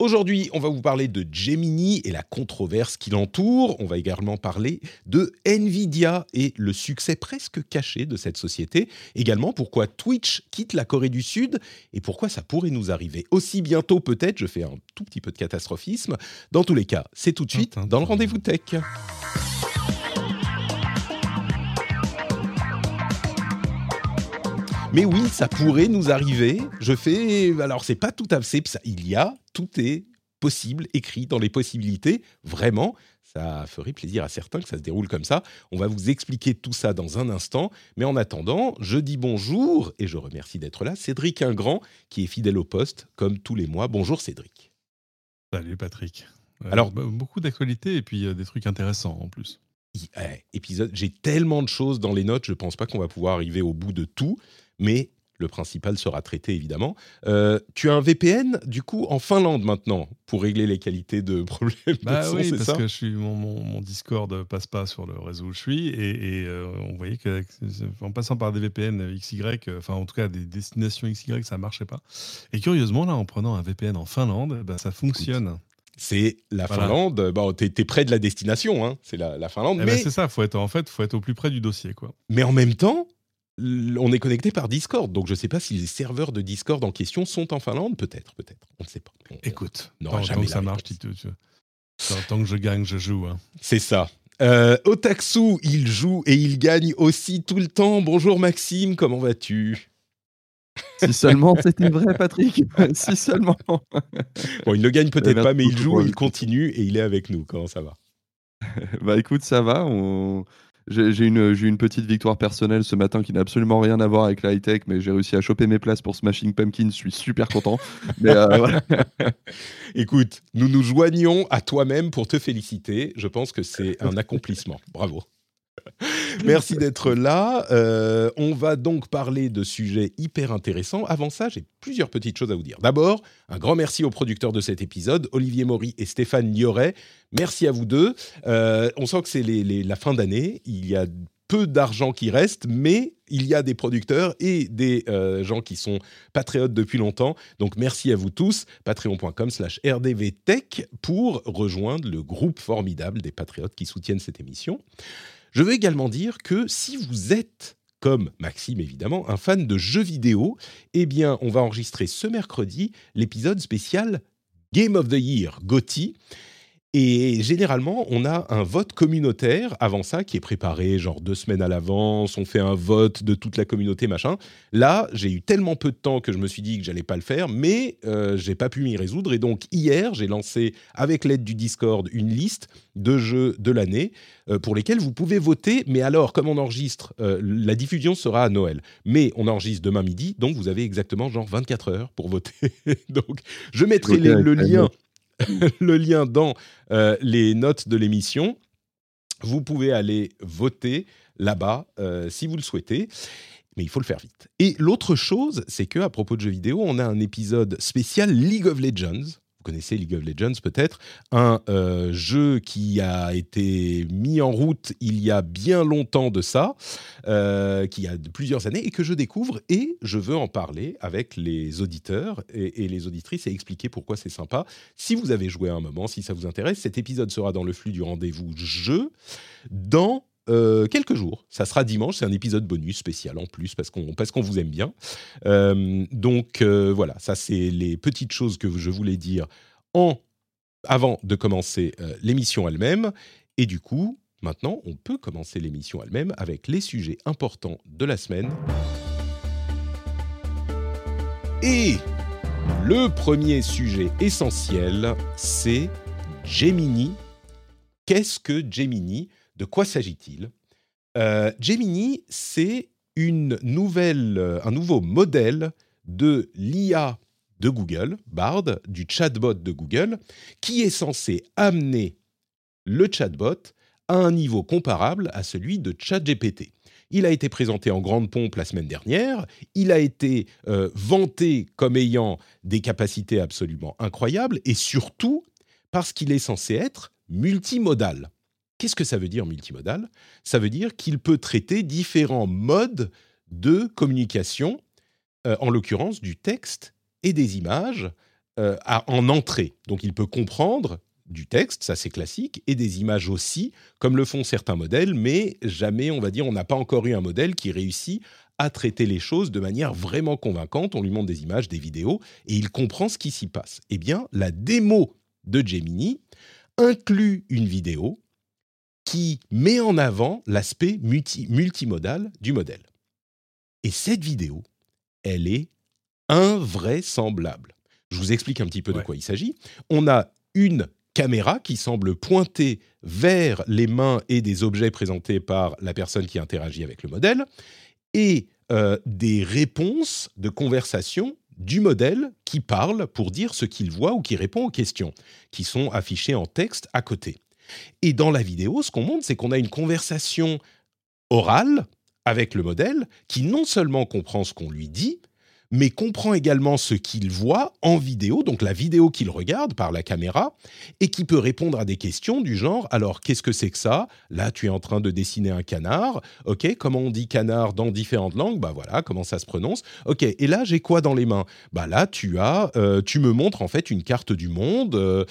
Aujourd'hui, on va vous parler de Gemini et la controverse qui l'entoure. On va également parler de Nvidia et le succès presque caché de cette société. Également, pourquoi Twitch quitte la Corée du Sud et pourquoi ça pourrait nous arriver aussi bientôt peut-être. Je fais un tout petit peu de catastrophisme. Dans tous les cas, c'est tout de suite dans le rendez-vous tech. Mais oui, ça pourrait nous arriver. Je fais. Alors, c'est pas tout à fait. Il y a, tout est possible, écrit dans les possibilités. Vraiment, ça ferait plaisir à certains que ça se déroule comme ça. On va vous expliquer tout ça dans un instant. Mais en attendant, je dis bonjour et je remercie d'être là. Cédric Ingrand, qui est fidèle au poste, comme tous les mois. Bonjour Cédric. Salut Patrick. Euh, Alors, beaucoup d'actualités et puis euh, des trucs intéressants en plus. Eh, épisode, j'ai tellement de choses dans les notes, je pense pas qu'on va pouvoir arriver au bout de tout mais le principal sera traité évidemment. Euh, tu as un VPN du coup en Finlande maintenant pour régler les qualités de problèmes bah de son, oui, parce que je suis, mon, mon, Discord passe pas sur le réseau où je suis et, euh, on voyait qu'en passant par des VPN XY, enfin en tout cas des destinations XY, ça marchait pas. Et curieusement là, en prenant un VPN en Finlande, bah, ça fonctionne. c'est la Finlande. Bon, tu es, près de la destination, hein. c'est la, Finlande. Eh ben, mais c'est ça, faut être en fait, faut être au plus près du dossier, quoi. Mais en même temps, on est connecté par Discord, donc je ne sais pas si les serveurs de Discord en question sont en Finlande, peut-être, peut-être, on ne sait pas. Écoute, tant, que ça marche, tant que je gagne, je joue. Hein. C'est ça. Euh, Otaksu, il joue et il gagne aussi tout le temps. Bonjour Maxime, comment vas-tu? Si seulement c'était vrai, Patrick. si seulement. bon, il ne gagne peut-être pas, mais il joue, il continue et il est avec nous. Comment ça va? Bah écoute, ça va. On j'ai une, une, petite victoire personnelle ce matin qui n'a absolument rien à voir avec la high-tech, mais j'ai réussi à choper mes places pour Smashing Pumpkins. Je suis super content. mais euh, Écoute, nous nous joignons à toi-même pour te féliciter. Je pense que c'est un accomplissement. Bravo. Merci d'être là. Euh, on va donc parler de sujets hyper intéressants. Avant ça, j'ai plusieurs petites choses à vous dire. D'abord, un grand merci aux producteurs de cet épisode, Olivier Maury et Stéphane Lioret. Merci à vous deux. Euh, on sent que c'est la fin d'année. Il y a peu d'argent qui reste, mais il y a des producteurs et des euh, gens qui sont patriotes depuis longtemps. Donc merci à vous tous, patreon.com slash rdvtech pour rejoindre le groupe formidable des patriotes qui soutiennent cette émission. Je veux également dire que si vous êtes comme Maxime évidemment, un fan de jeux vidéo, eh bien, on va enregistrer ce mercredi l'épisode spécial Game of the Year, GOTY. Et généralement, on a un vote communautaire avant ça qui est préparé genre deux semaines à l'avance. On fait un vote de toute la communauté, machin. Là, j'ai eu tellement peu de temps que je me suis dit que j'allais pas le faire, mais euh, j'ai pas pu m'y résoudre. Et donc hier, j'ai lancé avec l'aide du Discord une liste de jeux de l'année euh, pour lesquels vous pouvez voter. Mais alors, comme on enregistre, euh, la diffusion sera à Noël. Mais on enregistre demain midi, donc vous avez exactement genre 24 heures pour voter. donc, je mettrai le lien le lien dans euh, les notes de l'émission. Vous pouvez aller voter là-bas euh, si vous le souhaitez. Mais il faut le faire vite. Et l'autre chose, c'est que à propos de jeux vidéo, on a un épisode spécial League of Legends vous connaissez League of Legends peut-être, un euh, jeu qui a été mis en route il y a bien longtemps de ça, euh, qui a plusieurs années et que je découvre et je veux en parler avec les auditeurs et, les auditrices et expliquer pourquoi c'est sympa. Si vous avez joué à un moment, si ça vous intéresse, cet épisode sera dans le flux du rendez-vous jeu dans euh, quelques jours. Ça sera dimanche, c'est un épisode bonus spécial en plus parce qu'on parce vous aime bien. Euh, donc euh, voilà, ça c'est les petites choses que je voulais dire en avant de commencer l'émission elle-même. Et du coup, maintenant, on peut commencer l'émission elle-même avec les sujets importants de la semaine. Et le premier sujet essentiel, c'est Gemini. Qu'est-ce que Gemini? De quoi s'agit-il? Euh, Gemini, c'est une euh, un nouveau modèle de l'IA de Google, Bard, du chatbot de Google, qui est censé amener le chatbot à un niveau comparable à celui de ChatGPT. Il a été présenté en grande pompe la semaine dernière, il a été euh, vanté comme ayant des capacités absolument incroyables, et surtout parce qu'il est censé être multimodal. Qu'est-ce que ça veut dire multimodal? Ça veut dire qu'il peut traiter différents modes de communication, euh, en l'occurrence du texte et des images, en entrée. Donc il peut comprendre du texte, ça c'est classique, et des images aussi, comme le font certains modèles, mais jamais, on va dire, on n'a pas encore eu un modèle qui réussit à traiter les choses de manière vraiment convaincante. On lui montre des images, des vidéos, et il comprend ce qui s'y passe. Eh bien, la démo de Gemini inclut une vidéo qui met en avant l'aspect multimodal du modèle. Et cette vidéo, elle est invraisemblable. Je vous explique un petit peu de quoi il s'agit. On a une caméra qui semble pointer vers les mains et des objets présentés par la personne qui interagit avec le modèle, et euh, des réponses de conversation du modèle qui parle pour dire ce qu'il voit ou qui répond aux questions, qui sont affichées en texte à côté. Et dans la vidéo, ce qu'on montre, c'est qu'on a une conversation orale avec le modèle qui non seulement comprend ce qu'on lui dit, mais comprend également ce qu'il voit en vidéo, donc la vidéo qu'il regarde par la caméra, et qui peut répondre à des questions du genre alors qu'est-ce que c'est que ça? Là, tu es en train de dessiner un canard. Ok, comment on dit canard dans différentes langues? Bah voilà, comment ça se prononce? Ok, et là j'ai quoi dans les mains? Bah là, tu as, euh, tu me montres en fait une carte du monde, euh,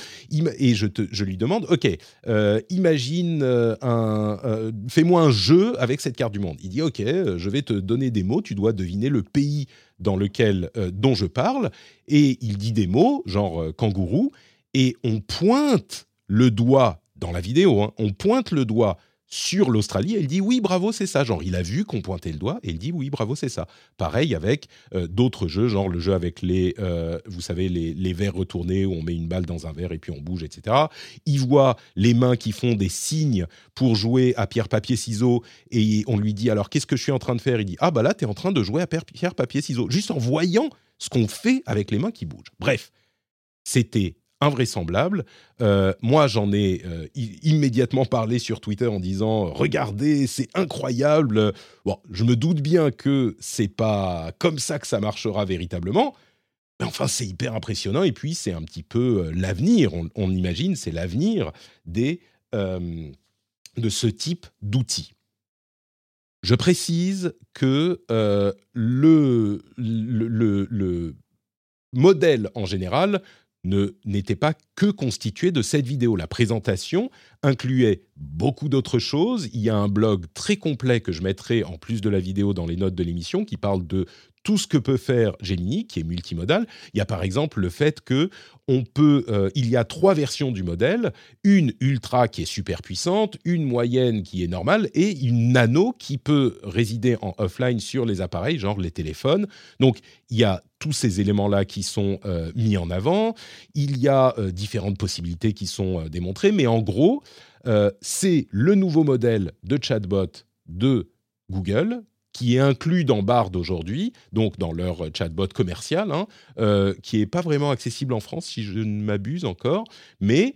et je, lui demande ok, euh, imagine un, fais-moi un jeu avec cette carte du monde. Il dit ok, je vais te donner des mots, tu dois deviner le pays dans lequel, euh, dont je parle, et il dit des mots, genre euh, kangourou, et on pointe le doigt dans la vidéo, hein, on pointe le doigt sur l'Australie, elle dit oui, bravo, c'est ça. Genre, il a vu qu'on pointait le doigt et il dit oui, bravo, c'est ça. Pareil avec euh, d'autres jeux, genre le jeu avec les, euh, vous savez, les, les, verres retournés où on met une balle dans un verre et puis on bouge, etc. Il voit les mains qui font des signes pour jouer à pierre, papier, ciseaux et on lui dit alors qu'est-ce que je suis en train de faire? Il dit ah bah là, tu es en train de jouer à pierre, papier, ciseaux, juste en voyant ce qu'on fait avec les mains qui bougent. Bref, c'était invraisemblable. Euh, moi, j'en ai euh, immédiatement parlé sur Twitter en disant "Regardez, c'est incroyable." Je me doute bien que c'est pas comme ça que ça marchera véritablement. Mais enfin, c'est hyper impressionnant. Et puis, c'est un petit peu euh, l'avenir. On, imagine, c'est l'avenir des de ce type d'outils. Je précise que le, le, le modèle en général n'était pas que constitué de cette vidéo. La présentation incluait beaucoup d'autres choses. Il y a un blog très complet que je mettrai en plus de la vidéo dans les notes de l'émission qui parle de tout ce que peut faire Gemini, qui est multimodal. Il y a par exemple le fait que on peut, euh, il y a trois versions du modèle, une ultra qui est super puissante, une moyenne qui est normale et une nano qui peut résider en offline sur les appareils, genre les téléphones. Donc il y a tous ces éléments-là qui sont euh, mis en avant. Il y a euh, différentes possibilités qui sont démontrées, mais en gros, c'est le nouveau modèle de chatbot de Google qui est inclus dans Bard aujourd'hui, donc dans leur chatbot commercial, hein, euh, qui n'est pas vraiment accessible en France, si je ne m'abuse encore, mais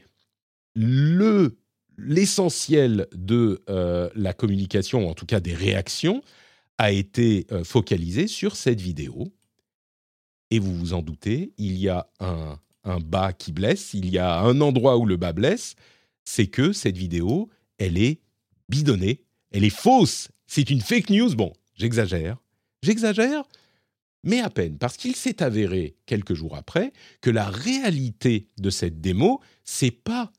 le l'essentiel de euh, la communication, en tout cas des réactions, a été euh, focalisé sur cette vidéo. Et vous vous en doutez, il y a un, un bas qui blesse, il y a un endroit où le bas blesse, c'est que cette vidéo, elle est bidonnée, elle est fausse, c'est une fake news. Bon, J'exagère. J'exagère, mais à peine, parce qu'il s'est avéré quelques jours après que la réalité de cette démo, c'est pas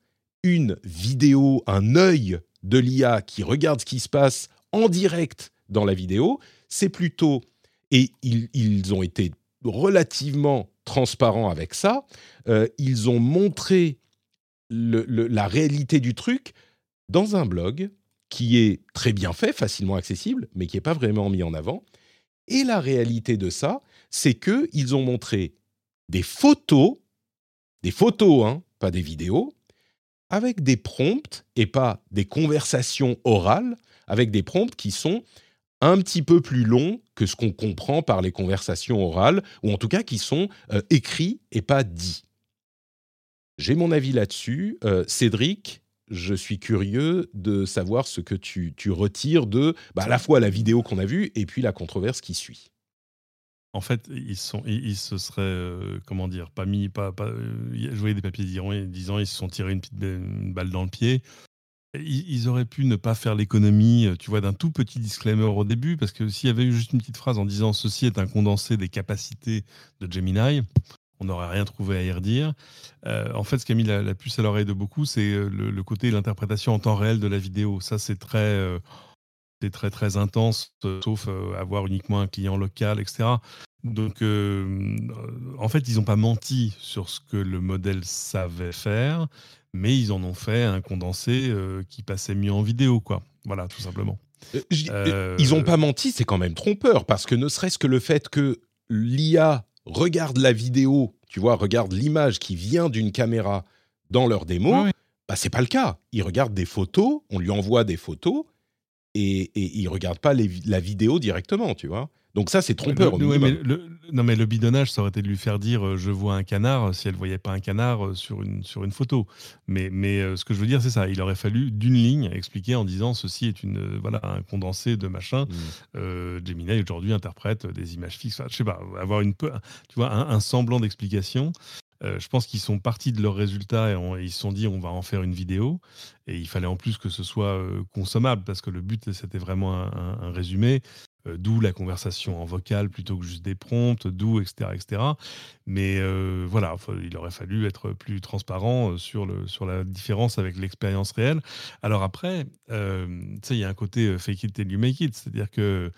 une vidéo, un œil de l'IA qui regarde ce qui se passe en direct dans la vidéo, c'est plutôt, et ils, ont été relativement transparents avec ça, euh, ils ont montré la réalité du truc dans un blog qui est très bien fait, facilement accessible, mais qui n'est pas vraiment mis en avant. Et la réalité de ça, c'est qu'ils ont montré des photos, des photos, hein, pas des vidéos, avec des prompts et pas des conversations orales, avec des prompts qui sont un petit peu plus longs que ce qu'on comprend par les conversations orales, ou en tout cas qui sont euh, écrits et pas dits. J'ai mon avis là-dessus. Euh, Cédric, je suis curieux de savoir ce que tu, retires de bah, à la fois la vidéo qu'on a vue et puis la controverse qui suit. En fait, ils, sont, ils, se seraient, euh, comment dire, pas mis, pas, pas euh, je voyais des papiers disant, ils se sont tirés une petite balle dans le pied. Ils, auraient pu ne pas faire l'économie, euh, tu vois, d'un tout petit disclaimer au début, parce que s'il y avait eu juste une petite phrase en disant ceci est un condensé des capacités de Gemini, on n'aurait rien trouvé à y redire. en fait, ce qui a mis la, puce à l'oreille de beaucoup, c'est le, côté l'interprétation en temps réel de la vidéo. Ça, c'est très, c'est très très intense, sauf avoir uniquement un client local, etc. Donc, en fait, ils n'ont pas menti sur ce que le modèle savait faire, mais ils en ont fait un condensé qui passait mieux en vidéo, quoi. Voilà, tout simplement. Ils n'ont pas menti, c'est quand même trompeur, parce que ne serait-ce que le fait que l'IA regarde la vidéo, tu vois, regarde l'image qui vient d'une caméra dans leur démo, bah, c'est pas le cas. Ils regardent des photos, on lui envoie des photos, et, et ils regardent pas la vidéo directement, tu vois. Donc ça, c'est trompeur. mais le, non, mais le bidonnage, ça aurait été de lui faire dire euh, je vois un canard si elle voyait pas un canard euh, sur une, sur une photo. Mais, mais euh, ce que je veux dire, c'est ça. Il aurait fallu d'une ligne expliquer en disant ceci est une voilà un condensé de machin. Mmh. Gemini aujourd'hui interprète des images fixes. Enfin, je sais pas, avoir une peu, tu vois, un, semblant d'explication. je pense qu'ils sont partis de leurs résultats et, ils se sont dit on va en faire une vidéo. Et il fallait en plus que ce soit consommable parce que le but c'était vraiment un résumé. Euh, d'où la conversation en vocal plutôt que juste des prompts, d'où etc., etc. Mais euh, voilà, il aurait fallu être plus transparent euh, sur, le, sur la différence avec l'expérience réelle. Alors après, il y a un côté fake it and you make it, c'est-à-dire que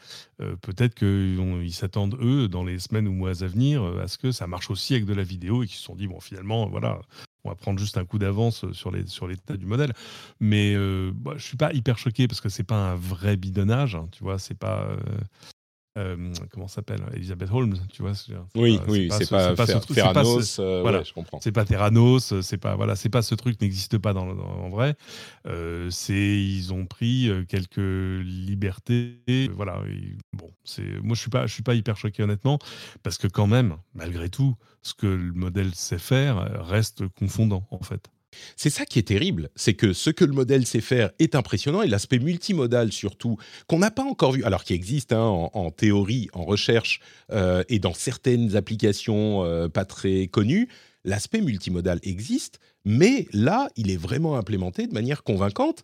peut-être qu'ils s'attendent, eux, dans les semaines ou mois à venir, à ce que ça marche aussi avec de la vidéo et qu'ils se sont dit, bon, finalement, voilà, on va prendre juste un coup d'avance sur les sur l'état du modèle. Mais euh, bah, je suis pas hyper choqué parce que c'est pas un vrai bidonnage. Hein, tu vois, c'est pas euh, euh, comment s'appelle Elizabeth Holmes, tu vois Oui, oui, c'est pas, pas, ce, Theranos, voilà, je comprends. C'est pas Theranos, c'est pas voilà, c'est pas ce truc n'existe pas dans, en vrai. c'est ils ont pris quelques libertés, voilà. bon, c'est moi je suis pas je suis pas hyper choqué honnêtement parce que quand même, malgré tout, ce que le modèle sait faire reste confondant en fait. C'est ça qui est terrible, c'est que ce que le modèle sait faire est impressionnant et l'aspect multimodal surtout, qu'on n'a pas encore vu, alors qui existe hein, en, théorie, en recherche euh, et dans certaines applications euh, pas très connues, l'aspect multimodal existe, mais là, il est vraiment implémenté de manière convaincante.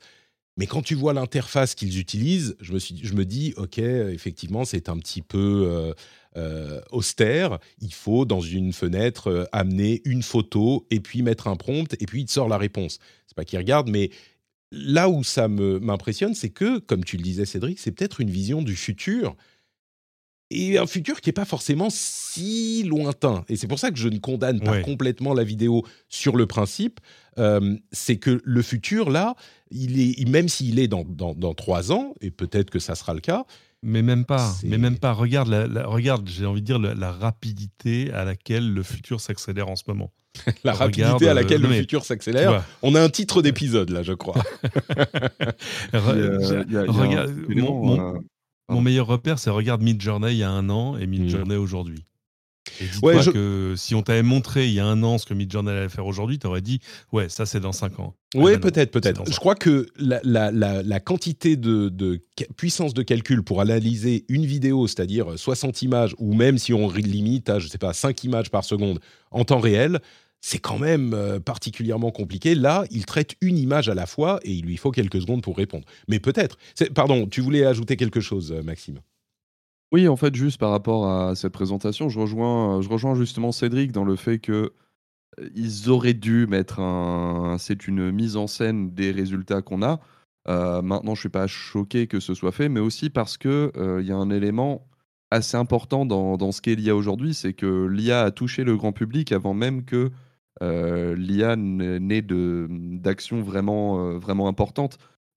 Mais quand tu vois l'interface qu'ils utilisent, je me, suis, je me dis, OK, effectivement, c'est un petit peu euh, euh, austère. Il faut, dans une fenêtre, euh, amener une photo et puis mettre un prompt et puis il te sort la réponse. C'est pas qu'il regarde, mais là où ça m'impressionne, c'est que, comme tu le disais, Cédric, c'est peut-être une vision du futur et un futur qui n'est pas forcément si lointain. Et c'est pour ça que je ne condamne pas complètement la vidéo sur le principe. Euh, c'est que le futur, là, il est, même s'il est dans, dans, trois ans, et peut-être que ça sera le cas. Mais même pas, mais même pas. Regarde, la, regarde j'ai envie de dire, la, rapidité à laquelle le futur s'accélère en ce moment. la rapidité à laquelle le futur s'accélère. On a un titre d'épisode, là, je crois. regarde, mon meilleur repère, c'est regarde Midjourney il y a un an et Midjourney mmh. aujourd'hui. Et dis-toi que si on t'avait montré il y a un an ce que Midjourney allait faire aujourd'hui, tu aurais dit ouais, ça c'est dans 5 ans. Oui, peut-être, peut-être. Je crois que la, quantité de, puissance de calcul pour analyser une vidéo, c'est-à-dire 60 images, ou même si on limite à, je sais pas, 5 images par seconde en temps réel, c'est quand même euh, particulièrement compliqué. Là, il traite une image à la fois et il lui faut quelques secondes pour répondre. Mais peut-être. Pardon, tu voulais ajouter quelque chose, euh, Maxime? Oui, en fait, juste par rapport à cette présentation, je rejoins, je rejoins justement Cédric dans le fait que euh, ils auraient dû mettre un. C'est une mise en scène des résultats qu'on a. maintenant, je suis pas choqué que ce soit fait, mais aussi parce que il y a un élément assez important dans, dans ce qu'est l'IA aujourd'hui, c'est que l'IA a touché le grand public avant même que euh, l'IA naît d'actions vraiment, euh, vraiment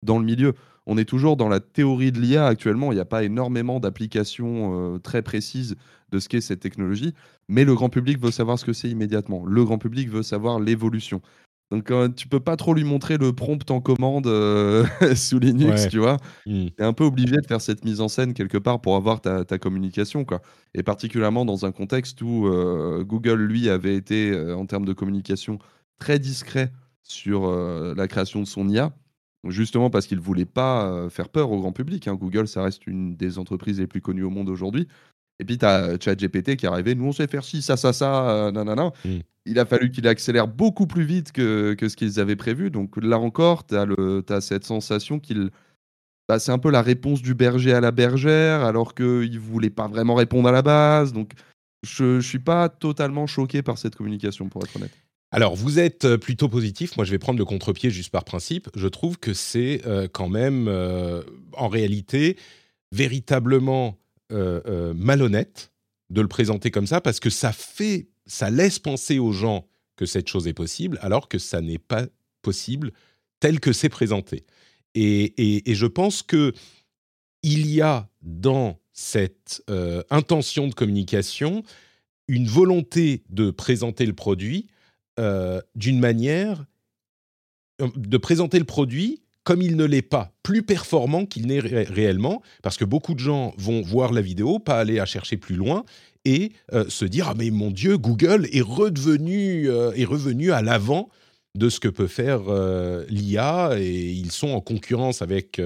dans le milieu. On est toujours dans la théorie de l'IA actuellement. Il n'y a pas énormément d'applications euh, très précises de ce qu'est cette technologie, mais le grand public veut savoir ce que c'est immédiatement. Le grand public veut savoir l'évolution. Donc euh, tu peux pas trop lui montrer le prompt en commande euh, sous Linux, tu vois. Mmh. Tu es un peu obligé de faire cette mise en scène quelque part pour avoir ta, communication, quoi. Et particulièrement dans un contexte où euh, Google, lui, avait été, en termes de communication, très discret sur la création de son IA, justement parce qu'il voulait pas faire peur au grand public. Hein. Google, ça reste une des entreprises les plus connues au monde aujourd'hui. Et puis, tu as ChatGPT qui est arrivé. Nous, on sait faire ci, ça, ça, ça, euh, nanana. Mmh. Il a fallu qu'il accélère beaucoup plus vite que, que ce qu'ils avaient prévu. Donc, là encore, tu as, as, cette sensation qu'il. Bah, c'est un peu la réponse du berger à la bergère, alors qu'il ne voulait pas vraiment répondre à la base. Donc, je, je suis pas totalement choqué par cette communication, pour être honnête. Alors, vous êtes euh, plutôt positif. Moi, je vais prendre le contre-pied juste par principe. Je trouve que c'est euh, quand même, euh, en réalité, véritablement malhonnête de le présenter comme ça parce que ça fait, ça laisse penser aux gens que cette chose est possible, alors que ça n'est pas possible tel que c'est présenté. Et, je pense que il y a dans cette intention de communication une volonté de présenter le produit euh, d'une manière euh, de présenter le produit comme il ne l'est pas, plus performant qu'il n'est réellement, parce que beaucoup de gens vont voir la vidéo, pas aller à chercher plus loin, et euh, se dire ah mais mon Dieu, Google est redevenu est revenu à l'avant de ce que peut faire l'IA et ils sont en concurrence avec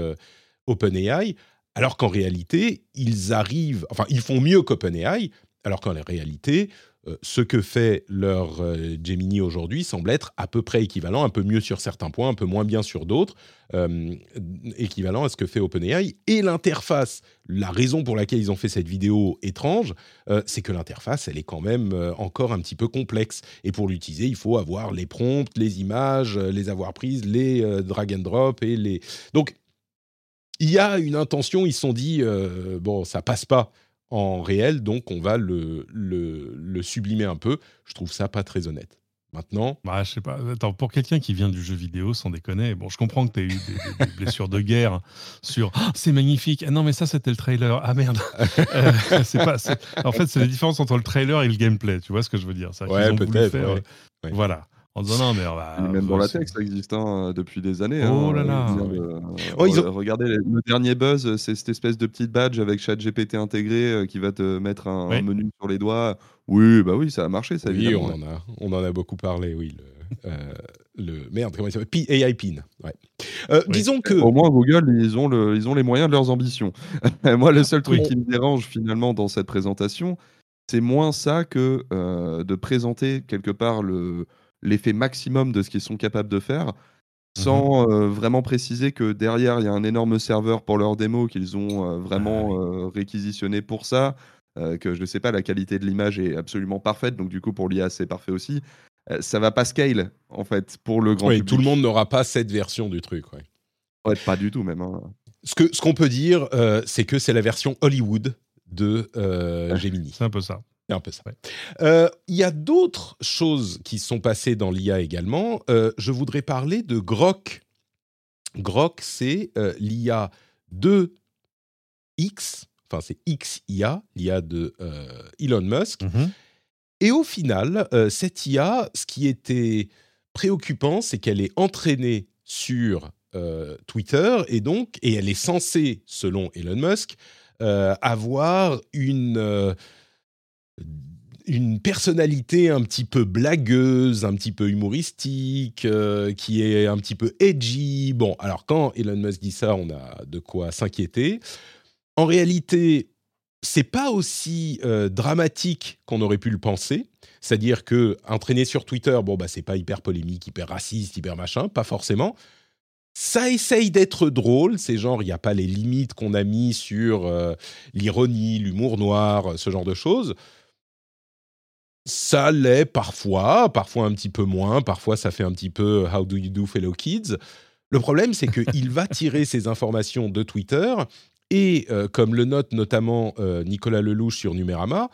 OpenAI, alors qu'en réalité ils arrivent, enfin ils font mieux qu'OpenAI, alors qu'en réalité ce que fait leur euh, Gemini aujourd'hui semble être à peu près équivalent, un peu mieux sur certains points, un peu moins bien sur d'autres, euh, équivalent à ce que fait OpenAI. Et l'interface, la raison pour laquelle ils ont fait cette vidéo étrange, c'est que l'interface, elle est quand même encore un petit peu complexe. Et pour l'utiliser, il faut avoir les prompts, les images, les avoir prises, les drag and drop et les... Donc, il y a une intention, ils se sont dit, bon, ça passe pas en réel, donc on va le, le, sublimer un peu. Je trouve ça pas très honnête. Maintenant. Bah, je sais pas. Attends, pour quelqu'un qui vient du jeu vidéo, sans déconner, bon, je comprends que tu as eu des, blessures de guerre sur ah, c'est magnifique. Ah non, mais ça, c'était le trailer. Ah merde. Euh, c'est pas, en fait, c'est la différence entre le trailer et le gameplay. Tu vois ce que je veux dire? Ouais, peut-être. Voilà. En disant non, mais Même dans la tech, ça existe hein, depuis des années. Oh hein, là là. Oh, regardez, le dernier buzz, c'est cette espèce de petite badge avec ChatGPT intégré euh, qui va te mettre un, menu sur les doigts. Oui, bah oui, ça a marché, ça. Oui, on en, a, on en a beaucoup parlé, oui. Le, euh, le merde, comment il s'appelle? AI PIN. Ouais. Euh, disons que. Au moins, Google, ils ont, le, ils ont les moyens de leurs ambitions. Moi, le seul truc qui me dérange finalement dans cette présentation, c'est moins ça que de présenter quelque part le l'effet maximum de ce qu'ils sont capables de faire, mmh sans vraiment préciser que derrière, il y a un énorme serveur pour leur démo qu'ils ont vraiment ah réquisitionné pour ça, que je ne sais pas, la qualité de l'image est absolument parfaite, donc du coup pour l'IA c'est parfait aussi. ça va pas scale en fait pour le grand oui, public. Tout le monde n'aura pas cette version du truc. Ouais. ouais pas du tout même. Hein. Ce qu'on ce qu'on peut dire, c'est que c'est la version Hollywood de Gemini. C'est un peu ça un peu ça. Euh, il y a d'autres choses qui sont passées dans l'IA également. Euh, je voudrais parler de Grok. Grok, c'est euh, l'IA de X, enfin c'est XIA, l'IA de Elon Musk. Mhm. Et au final, cette IA, ce qui était préoccupant, c'est qu'elle est entraînée sur Twitter et donc, et elle est censée, selon Elon Musk, avoir une une personnalité un petit peu blagueuse, un petit peu humoristique, euh, qui est un petit peu edgy. Bon, alors quand Elon Musk dit ça, on a de quoi s'inquiéter. En réalité, c'est pas aussi euh, dramatique qu'on aurait pu le penser. C'est-à-dire que entraîné sur Twitter, bon bah c'est pas hyper polémique, hyper raciste, hyper machin, pas forcément. Ça essaye d'être drôle, c'est genre il n'y a pas les limites qu'on a mis sur euh, l'ironie, l'humour noir, ce genre de choses ça l'est parfois, parfois un petit peu moins, parfois ça fait un petit peu How do you do, fellow kids. Le problème, c'est qu'il va tirer ces informations de Twitter et, euh, comme le note notamment euh, Nicolas Lelouch sur Numérama,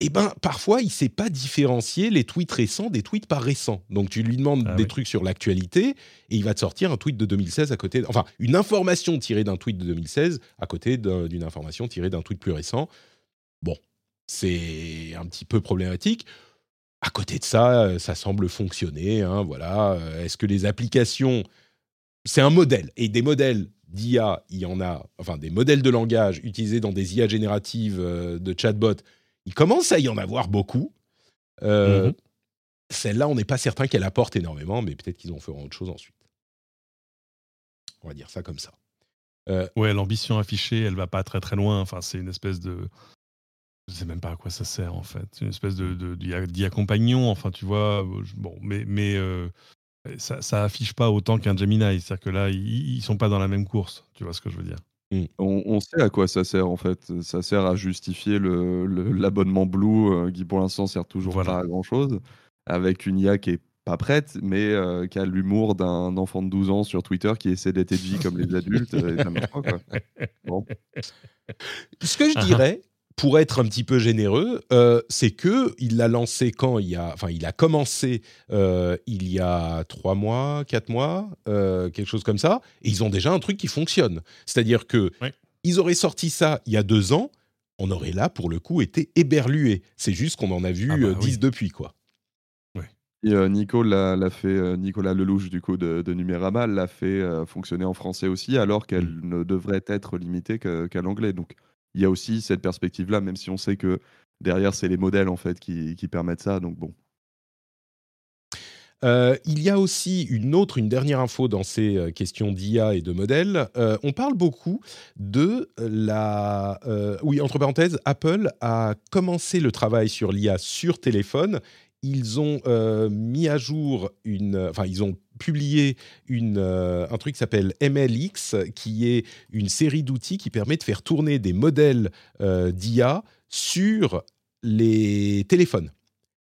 eh ben, parfois, il ne sait pas différencier les tweets récents des tweets pas récents. Donc, tu lui demandes ah des trucs sur l'actualité et il va te sortir un tweet de 2016 à côté. Enfin, une information tirée d'un tweet de 2016 à côté d'une information tirée d'un tweet plus récent. Bon, c'est un petit peu problématique. À côté de ça, euh, ça semble fonctionner. Hein, voilà. Euh, est-ce que les applications, c'est un modèle et des modèles d'IA, il y en a, enfin des modèles de langage utilisés dans des IA génératives euh, de chatbot, il commence à y en avoir beaucoup. Mmh celle-là, on n'est pas certain qu'elle apporte énormément, mais peut-être qu'ils en feront autre chose ensuite. On va dire ça comme ça. ouais, l'ambition affichée, elle va pas très très loin. Enfin, c'est une espèce de je sais même pas à quoi ça sert en fait. C'est une espèce de, de, compagnon, enfin tu vois. Euh, bon, mais, mais euh, ça, ça affiche pas autant qu'un Gemini. C'est-à-dire que là, ils, ils sont pas dans la même course. Tu vois ce que je veux dire Mmh. On, sait à quoi ça sert en fait. Ça sert à justifier l'abonnement le, Blue qui pour l'instant sert toujours pas à grand chose, avec une IA qui est pas prête, mais qui a l'humour d'un enfant de 12 ans sur Twitter qui essaie d'être edgy comme les adultes. Ce que je dirais, pour être un petit peu généreux, euh, c'est que il l'a lancé quand il y a, enfin, il a commencé euh, il y a trois mois, quatre mois, euh, quelque chose comme ça, et ils ont déjà un truc qui fonctionne. C'est-à-dire que ils auraient sorti ça il y a deux ans, on aurait là pour le coup été éberlué. C'est juste qu'on en a vu ah bah dix depuis quoi. Et Nico l'a fait, Nicolas Lelouch du coup de, de Numérama l'a fait fonctionner en français aussi, alors qu'elle mmh. ne devrait être limitée qu'à l'anglais. Donc il y a aussi cette perspective-là, même si on sait que derrière, c'est les modèles en fait qui, permettent ça. Donc bon. Euh, il y a aussi une autre, une dernière info dans ces euh, questions d'IA et de modèles. Euh, on parle beaucoup de la... oui, entre parenthèses, Apple a commencé le travail sur l'IA sur téléphone ils ont mis à jour une, enfin ils ont publié une, euh, un truc qui s'appelle MLX, qui est une série d'outils qui permet de faire tourner des modèles euh, d'IA sur les téléphones.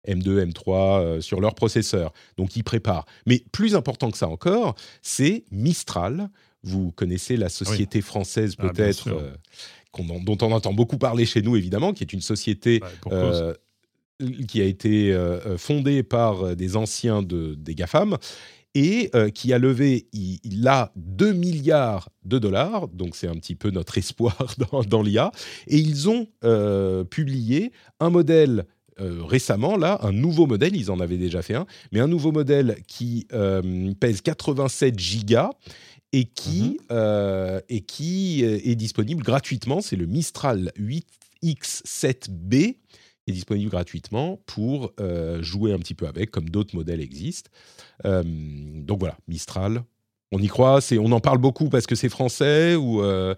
M2, M3 sur leur processeur. Donc ils préparent. Mais plus important que ça encore, c'est Mistral. Vous connaissez la société française ah, peut-être dont on entend beaucoup parler chez nous évidemment, qui est une société qui a été euh, euh, fondé par euh, des anciens de, des GAFAM et qui a levé, il, a 2 milliards de dollars, donc c'est un petit peu notre espoir dans, l'IA, et ils ont publié un modèle récemment, là, un nouveau modèle, ils en avaient déjà fait un, mais un nouveau modèle qui pèse 87 gigas et qui, mm-hmm. et qui est disponible gratuitement, c'est le Mistral 8X7B est disponible gratuitement pour euh, jouer un petit peu avec, comme d'autres modèles existent. Euh, donc voilà, Mistral, on y croit, c'est, on en parle beaucoup parce que c'est français ou euh,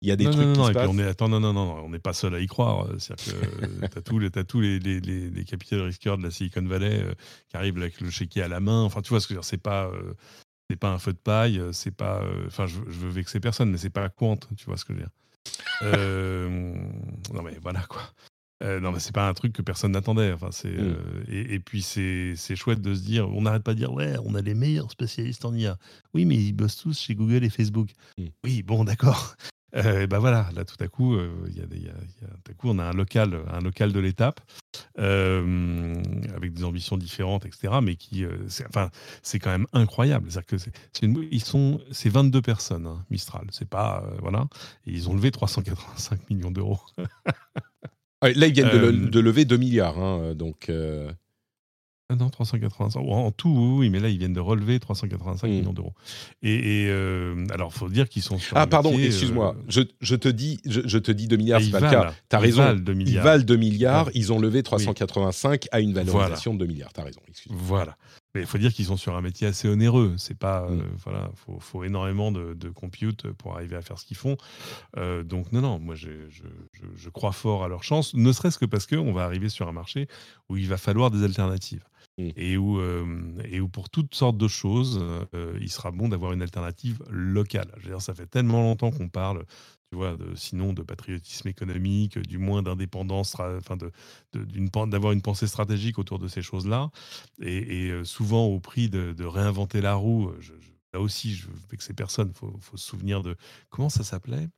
il y a des trucs non, qui non, se passent. On est, attends, non, non, non, on n'est pas seul à y croire. C'est-à-dire que tu as tous, les, tous les, les, les, capitaux risqueurs de la Silicon Valley qui arrivent avec le chéquier à la main. Enfin, tu vois ce que je veux dire, c'est pas. c'est pas un feu de paille, c'est pas. Enfin, je, je, veux vexer personne, mais c'est pas la Quant, tu vois ce que je veux dire. non, mais voilà quoi. Euh, non, mais c'est pas un truc que personne n'attendait. Enfin, c'est, mmh. euh, et, puis, c'est, chouette de se dire on n'arrête pas de dire ouais, on a les meilleurs spécialistes en IA. Oui, mais ils bossent tous chez Google et Facebook. Mmh. Oui, bon, d'accord. Euh, ben voilà, là tout à coup, il y a, y a, tout à coup, on a un local, un local de l'étape avec des ambitions différentes, etc. Mais qui, c'est, enfin, c'est quand même incroyable. C'est-à-dire que c'est, ils sont, c'est 22 personnes, hein, Mistral. C'est pas, voilà, et ils ont levé 385 millions d'euros. là, ils viennent de, euh, lever 2 milliards. Hein, donc, euh. ah non, 385. En tout, oui, mais là, ils viennent de relever 385 hmm. millions d'euros. Et, euh, alors, il faut dire qu'ils sont sur. Ah, pardon, excuse-moi. Je, te dis, je, te dis 2 milliards, c'est pas le cas. Tu as raison. Valent 2 milliards. Ils valent 2 milliards. Ils ont levé 385 à une valorisation de 2 milliards. Tu as raison. Voilà. Mais il faut dire qu'ils sont sur un métier assez onéreux. C'est pas, mm. euh, voilà, faut, faut, énormément de, de, compute pour arriver à faire ce qu'ils font. Euh, donc non, non, moi je, je, je, crois fort à leur chance, ne serait-ce que parce qu'on va arriver sur un marché où il va falloir des alternatives. Mm. Et, où, euh, et où pour toutes sortes de choses, il sera bon d'avoir une alternative locale. Je veux dire, ça fait tellement longtemps qu'on parle sinon de patriotisme économique, du moins d'indépendance, enfin de, d'avoir une pensée stratégique autour de ces choses-là, et, euh, souvent au prix de, réinventer la roue. là aussi, je, avec ces personnes, il faut, faut, se souvenir de comment ça s'appelait?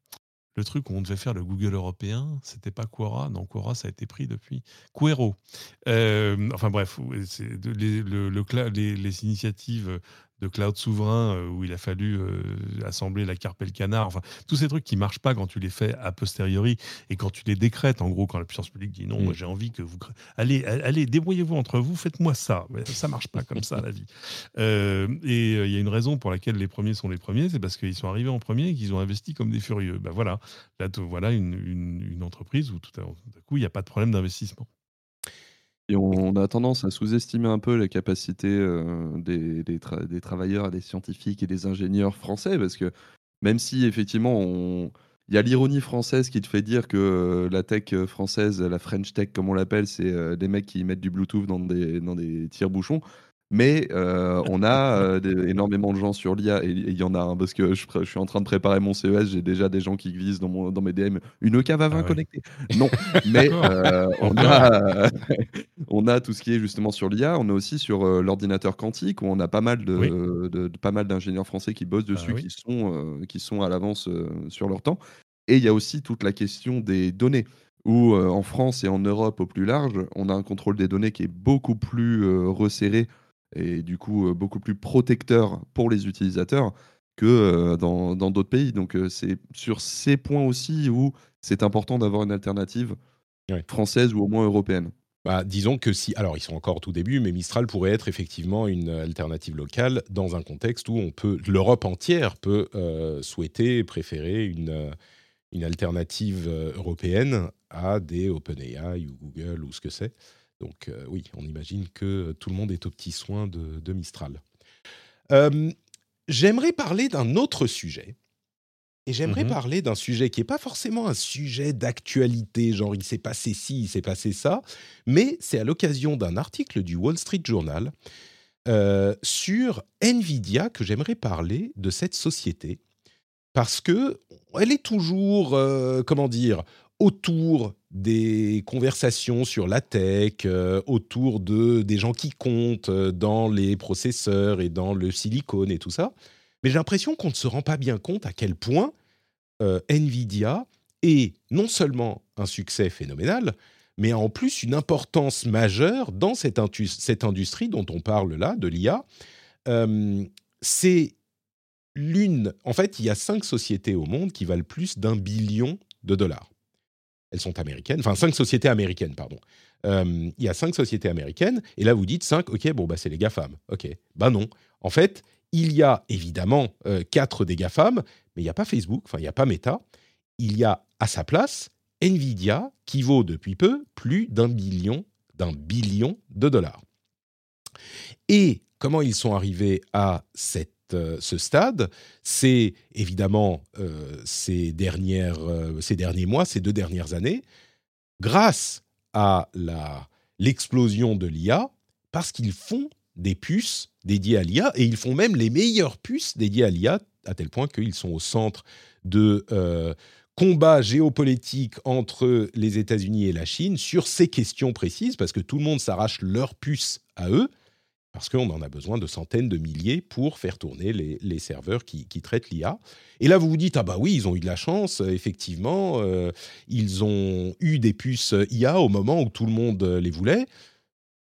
Le truc où on devait faire le Google européen, c'était pas Quora, non Quora ça a été pris depuis Quero. Euh, enfin bref, les, le, les, les, initiatives de cloud souverain euh, où il a fallu euh, assembler la carpe et le canard. Enfin, tous ces trucs qui marchent pas quand tu les fais a posteriori et quand tu les décrètes, en gros, quand la puissance publique dit non, moi mm. j'ai envie que vous. Allez, allez, débrouillez-vous entre vous, faites-moi ça. Mais ça marche pas comme ça, la vie. Euh, et il y a une raison pour laquelle les premiers sont les premiers, c'est parce qu'ils sont arrivés en premier et qu'ils ont investi comme des furieux. Ben voilà, là, voilà une, une entreprise où tout à coup, il n'y a pas de problème d'investissement. Et on a tendance à sous-estimer un peu les capacités euh, des, des, travailleurs, des scientifiques et des ingénieurs français, parce que même si effectivement il y a l'ironie française qui te fait dire que euh, la tech française, la French tech comme on l'appelle, c'est euh, des mecs qui mettent du Bluetooth dans des, dans des tire-bouchons. Mais euh, on a euh, énormément de gens sur l'IA, et il y en a un, parce que je, je, suis en train de préparer mon CES, j'ai déjà des gens qui glissent dans, mon, dans mes DM, une cave à 20 ah connectée. Non, mais euh, on, a, on a tout ce qui est justement sur l'IA, on est aussi sur l'ordinateur quantique, où on a pas mal de, de, pas mal d'ingénieurs français qui bossent ah dessus, qui, sont, qui sont à l'avance sur leur temps. Et il y a aussi toute la question des données où en France et en Europe au plus large, on a un contrôle des données qui est beaucoup plus resserré et du coup beaucoup plus protecteur pour les utilisateurs que dans d'autres pays. Donc c'est sur ces points aussi où c'est important d'avoir une alternative française ou au moins européenne. Bah, disons que si, alors ils sont encore au tout début, mais Mistral pourrait être effectivement une alternative locale dans un contexte où on peut, l'Europe entière peut souhaiter, préférer une, une alternative européenne à des OpenAI ou Google ou ce que c'est. Donc euh, oui, on imagine que tout le monde est au petit soin de, Mistral. Euh, j'aimerais parler d'un autre sujet. Et j'aimerais mmh parler d'un sujet qui n'est pas forcément un sujet d'actualité, genre il s'est passé ci, il s'est passé ça, mais c'est à l'occasion d'un article du Wall Street Journal euh, sur Nvidia que j'aimerais parler de cette société parce que elle est toujours, comment dire, autour des conversations sur la tech, euh, autour de des gens qui comptent euh, dans les processeurs et dans le silicone et tout ça. Mais j'ai l'impression qu'on ne se rend pas bien compte à quel point euh, Nvidia est non seulement un succès phénoménal, mais en plus une importance majeure dans cette, cette industrie dont on parle là, de l'IA. c'est l'une. En fait, il y a cinq sociétés au monde qui valent plus d'un billion de dollars elles sont américaines, enfin cinq sociétés américaines, pardon. Euh, il y a cinq sociétés américaines, et là vous dites cinq, ok, bon, bah, c'est les GAFAM. Ok, bah non. En fait, il y a évidemment euh, quatre des GAFAM, mais il n'y a pas Facebook, enfin, il n'y a pas Meta. Il y a à sa place Nvidia, qui vaut depuis peu plus d'un billion, d'un billion de dollars. Et comment ils sont arrivés à cette euh, ce stade, c'est évidemment euh, ces, dernières, euh, ces derniers mois, ces deux dernières années, grâce à l'explosion de l'IA, parce qu'ils font des puces dédiées à l'IA, et ils font même les meilleures puces dédiées à l'IA, à tel point qu'ils sont au centre de combats géopolitiques entre les États-Unis et la Chine sur ces questions précises, parce que tout le monde s'arrache leurs puces à eux parce qu'on en a besoin de centaines de milliers pour faire tourner les, serveurs qui, traitent l'IA. Et là, vous vous dites, ah bah oui, ils ont eu de la chance, effectivement, euh, ils ont eu des puces IA au moment où tout le monde les voulait.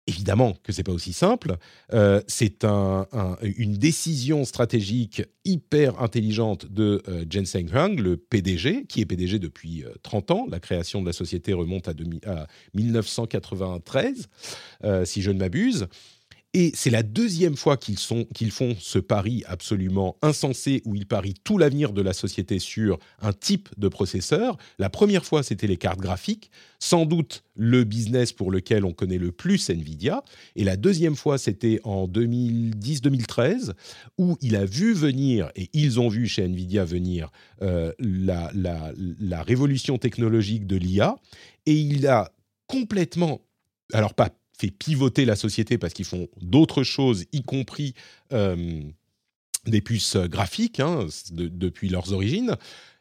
Évidemment que c'est pas aussi simple. Euh, c'est une décision stratégique hyper intelligente de euh, Jensen Huang, le PDG, qui est PDG depuis 30 ans. La création de la société remonte à, à 1993, si je ne m'abuse. Et c'est la deuxième fois qu'ils font ce pari absolument insensé où ils parient tout l'avenir de la société sur un type de processeur. La première fois, c'était les cartes graphiques, sans doute le business pour lequel on connaît le plus Nvidia. Et la deuxième fois, c'était en 2010-2013, où il a vu venir, et ils ont vu chez Nvidia venir, euh, la, la révolution technologique de l'IA. Et il a complètement alors pas fait pivoter la société parce qu'ils font d'autres choses, y compris euh, des puces graphiques hein, depuis leurs origines.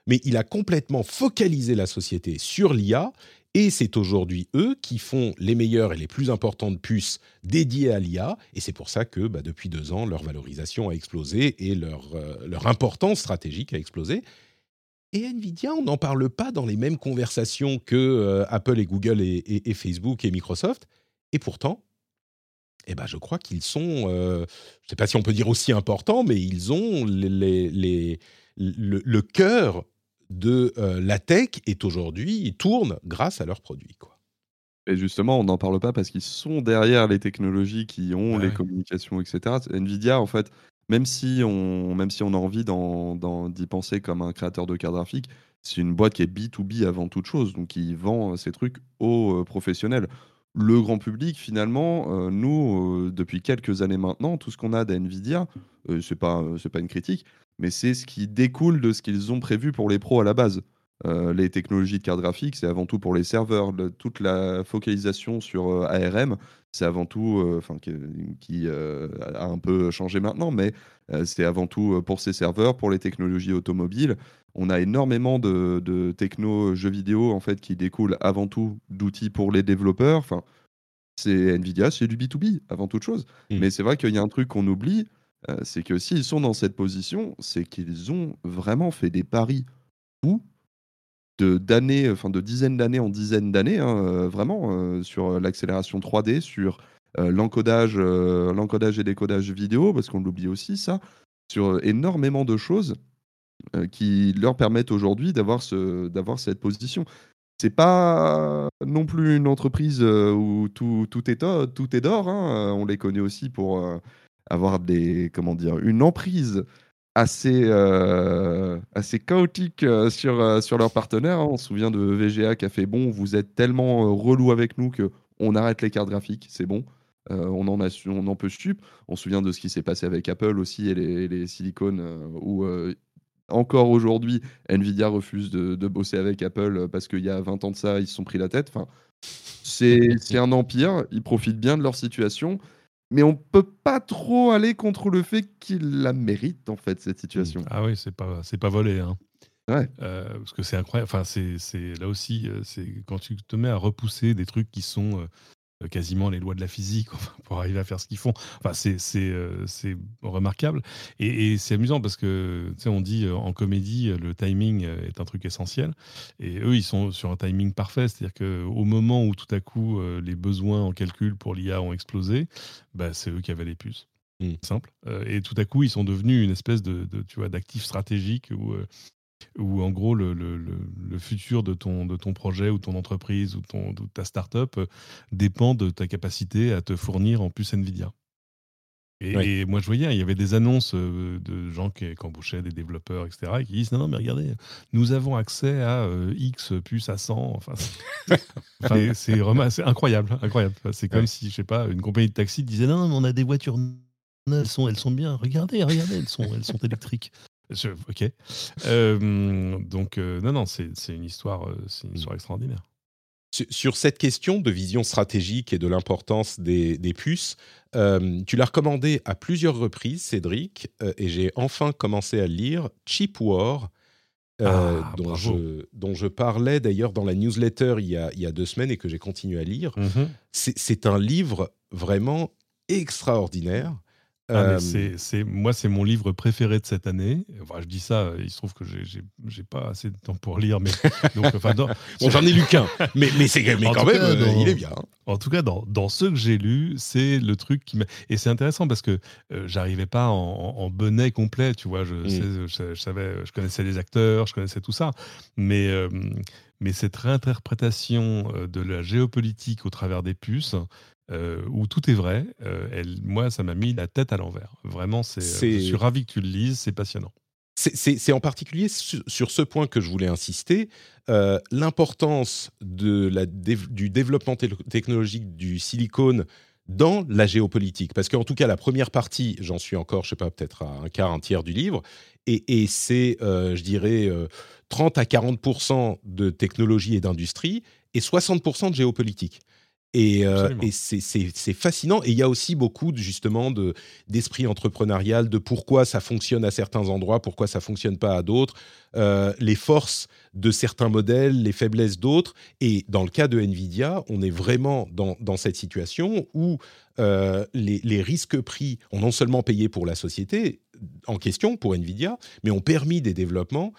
Mais il a complètement focalisé la société sur l'IA et c'est aujourd'hui eux qui font les meilleures et les plus importantes puces dédiées à l'IA. Et c'est pour ça que bah, depuis deux ans, leur valorisation a explosé et leur, euh, leur importance stratégique a explosé. Et Nvidia, on n'en parle pas dans les mêmes conversations que euh, Apple et Google et, Facebook et Microsoft. Et pourtant, eh ben, je crois qu'ils sont, euh, je ne sais pas si on peut dire aussi importants, mais ils ont les, les, le, cœur de euh, la tech est aujourd'hui, ils tournent grâce à leurs produits. Quoi. Et justement, on n'en parle pas parce qu'ils sont derrière les technologies qui ont les communications, etc. Nvidia, en fait, même si on, même si on a envie d'y penser comme un créateur de cartes graphiques, c'est une boîte qui est B2B avant toute chose, donc ils vend ces trucs aux euh, professionnels le grand public, finalement, euh, nous, euh, depuis quelques années maintenant, tout ce qu'on a d'NVIDIA, euh, ce n'est pas, pas une critique, mais c'est ce qui découle de ce qu'ils ont prévu pour les pros à la base. les technologies de carte graphique, c'est avant tout pour les serveurs. toute la focalisation sur ARM, c'est avant tout, enfin, qui, a un peu changé maintenant, mais c'est avant tout pour ses serveurs, pour les technologies automobiles. On a énormément de, de techno jeux vidéo en fait qui découlent avant tout d'outils pour les développeurs. Enfin, c'est Nvidia, c'est du B2B avant toute chose. Mmh. Mais c'est vrai qu'il y a un truc qu'on oublie, c'est que s'ils sont dans cette position, c'est qu'ils ont vraiment fait des paris fous de d'années, enfin de dizaines d'années en dizaines d'années, hein, vraiment sur l'accélération 3D, sur l'encodage, l'encodage et décodage vidéo, parce qu'on l'oublie aussi ça, sur énormément de choses qui leur permettent aujourd'hui d'avoir ce, cette position. C'est pas non plus une entreprise où tout, tout est tout est d'or. Hein, on les connaît aussi pour avoir des comment dire une emprise assez, euh, assez chaotique euh, sur, euh, sur leurs partenaires. Hein. On se souvient de VGA qui a fait bon, vous êtes tellement relou avec nous que on arrête les cartes graphiques, c'est bon. on, en on en peut sup. On se souvient de ce qui s'est passé avec Apple aussi et les, les silicones où encore aujourd'hui, Nvidia refuse de, de, bosser avec Apple parce qu'il y a 20 ans de ça, ils se sont pris la tête. Enfin, c'est un empire, ils profitent bien de leur situation mais on peut pas trop aller contre le fait qu'il la mérite en fait cette situation. Ah oui, c'est pas pas volé hein. Ouais. Euh, parce que c'est incroyable. Enfin, c'est là aussi, euh, c'est quand tu te mets à repousser des trucs qui sont euh, quasiment les lois de la physique pour arriver à faire ce qu'ils font. Enfin, c'est euh, remarquable. Et, c'est amusant parce que, tu sais, on dit euh, en comédie, le timing est un truc essentiel. Et eux, ils sont sur un timing parfait. C'est-à-dire qu'au moment où tout à coup, les besoins en calcul pour l'IA ont explosé, bah, c'est eux qui avaient les puces. Mmh. Simple. et tout à coup, ils sont devenus une espèce de, tu vois, d'actif stratégique où où en gros le, le, le, futur de ton, de ton projet ou ton entreprise ou ton, de ta startup euh, dépend de ta capacité à te fournir en plus Nvidia. Et, moi, je voyais, il y avait des annonces euh, de gens qui, embauchaient des développeurs, etc., et qui disent Non, non, mais regardez, nous avons accès à euh, X puces à 100. Enfin, c'est incroyable. incroyable. C'est comme si, je sais pas, une compagnie de taxi disait Non, mais on a des voitures elles sont, elles sont bien. Regardez, regardez, elles sont, elles sont électriques ok. Euh, donc, euh, non, non, c'est une, histoire, euh, une histoire extraordinaire. Sur, cette question de vision stratégique et de l'importance des, des, puces, tu l'as recommandé à plusieurs reprises, Cédric, et j'ai enfin commencé à lire Cheap War, ah, dont, je, dont, je, parlais d'ailleurs dans la newsletter il y a, il y a deux semaines et que j'ai continué à lire. Mm-hmm. C'est un livre vraiment extraordinaire. Ah, c'est, moi, c'est mon livre préféré de cette année. Enfin, je dis ça, il se trouve que j'ai, pas assez de temps pour lire, mais donc, enfin, bon, j'en ai lu qu'un, mais, mais, c'est, mais quand même, euh, il est bien. Hein. En tout cas, dans, dans ceux que j'ai lus, c'est le truc qui m'a. Et c'est intéressant parce que euh, j'arrivais pas en, en, bonnet complet, tu vois. Je, mmh. je, savais, je connaissais les acteurs, je connaissais tout ça, mais euh, mais cette réinterprétation de la géopolitique au travers des puces, euh, où tout est vrai. Euh, elle, moi, ça m'a mis la tête à l'envers. Vraiment, c'est, euh, je suis ravi que tu le lises, c'est passionnant. C'est en particulier sur, ce point que je voulais insister, l'importance de la, du développement technologique du silicone dans la géopolitique. Parce qu'en tout cas, la première partie, j'en suis encore, je sais pas, peut-être à un quart, un tiers du livre, et, et c'est, je dirais, 30 à 40% de technologie et d'industrie, et 60% de géopolitique. Et, euh, c'est fascinant. Et il y a aussi beaucoup justement d'esprit entrepreneurial, de pourquoi ça fonctionne à certains endroits, pourquoi ça fonctionne pas à d'autres, euh, les forces de certains modèles, les faiblesses d'autres. Et dans le cas de Nvidia, on est vraiment dans, dans cette situation où euh, les, les, risques pris ont non seulement payé pour la société en question, pour Nvidia, mais ont permis des développements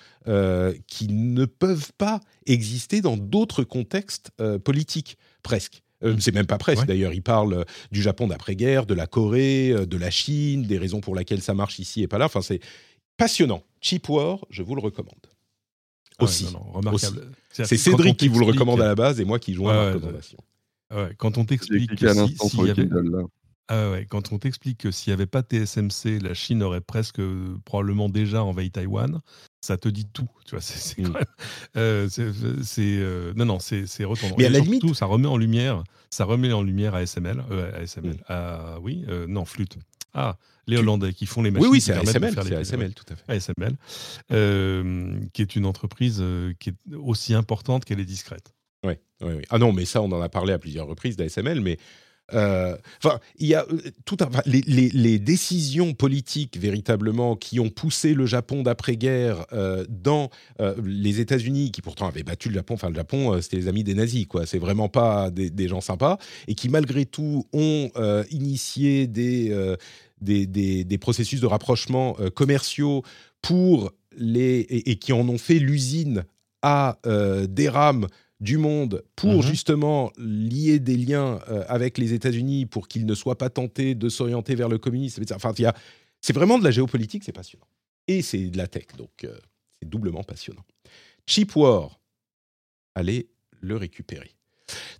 qui ne peuvent pas exister dans d'autres contextes politiques, presque. Euh, c'est même pas presque d'ailleurs. Il parle euh, du Japon d'après-guerre, de la Corée, euh, de la Chine, des raisons pour lesquelles ça marche ici et pas là. Enfin, c'est passionnant. Cheap War, je vous le recommande. Ah aussi. C'est Cédric qui vous le recommande à la base et moi qui joins la recommandation. Quand on t'explique que si, avait... Ah quand on t'explique que s'il n'y avait pas TSMC, la Chine aurait presque probablement déjà envahi Taïwan, ça te dit tout. Tu vois, c'est mmh. euh, euh, non, non, c'est retournant. Mais à la limite, ça remet en lumière, ça remet en lumière ASML, euh, ASML, mmh. ah, oui, euh, non, flûte. Ah, les Hollandais qui font les machines. Oui, oui, c'est ASML, c'est ASML, tout à fait. ASML, qui est une entreprise qui est aussi importante qu'elle est discrète. Oui, oui, oui. Ah non, mais ça, on en a parlé à plusieurs reprises d'ASML, mais Euh, enfin, il y a euh, tout un, les, décisions politiques véritablement qui ont poussé le Japon d'après-guerre euh, dans les États-Unis, qui pourtant avaient battu le Japon. Enfin, le Japon, c'était les amis des nazis, quoi. C'est vraiment pas des, gens sympas et qui malgré tout ont initié des, des, processus de rapprochement commerciaux pour les et, qui en ont fait l'usine à des rames du monde pour mhm. justement lier des liens euh, avec les États-Unis pour qu'ils ne soient pas tentés de s'orienter vers le communisme. Enfin, c'est vraiment de la géopolitique, c'est passionnant. Et c'est de la tech, donc euh, c'est doublement passionnant. Cheap War, allez le récupérer.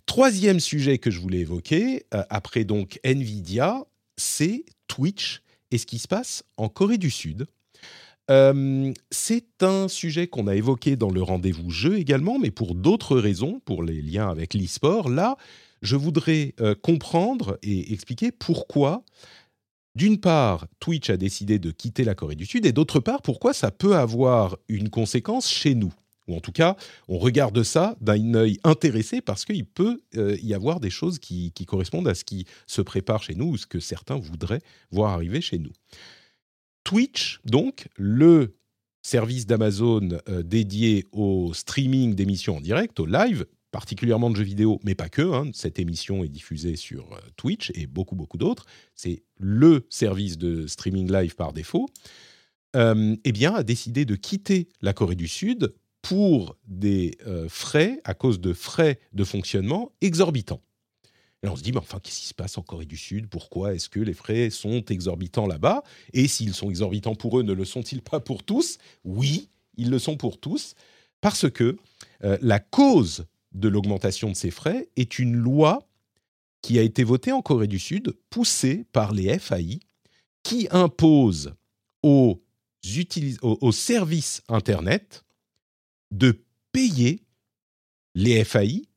Troisième sujet que je voulais évoquer, euh, après donc Nvidia, c'est Twitch et ce qui se passe en Corée du Sud euh, c'est un sujet qu'on a évoqué dans le rendez-vous jeu également, mais pour d'autres raisons, pour les liens avec l'e-sport. Là, je voudrais euh, comprendre et expliquer pourquoi, d'une part, Twitch a décidé de quitter la Corée du Sud, et d'autre part, pourquoi ça peut avoir une conséquence chez nous. Ou en tout cas, on regarde ça d'un œil intéressé parce qu'il peut euh, y avoir des choses qui, qui correspondent à ce qui se prépare chez nous ou ce que certains voudraient voir arriver chez nous. Twitch, donc, le service d'Amazon euh, dédié au streaming d'émissions en direct, au live, particulièrement de jeux vidéo, mais pas que. Hein. cette émission est diffusée sur euh, Twitch et beaucoup, beaucoup d'autres. C'est le service de streaming live par défaut. Euh, eh bien, a décidé de quitter la Corée du Sud pour des frais, à cause de frais de fonctionnement exorbitants. On se dit, mais enfin, qu'est-ce qui se passe en Corée du Sud? Pourquoi est-ce que les frais sont exorbitants là-bas? Et s'ils sont exorbitants pour eux, ne le sont-ils pas pour tous? Oui, ils le sont pour tous, parce que euh, la cause de l'augmentation de ces frais est une loi qui a été votée en Corée du Sud, poussée par les FAI, qui impose aux, aux services Internet de payer les FAI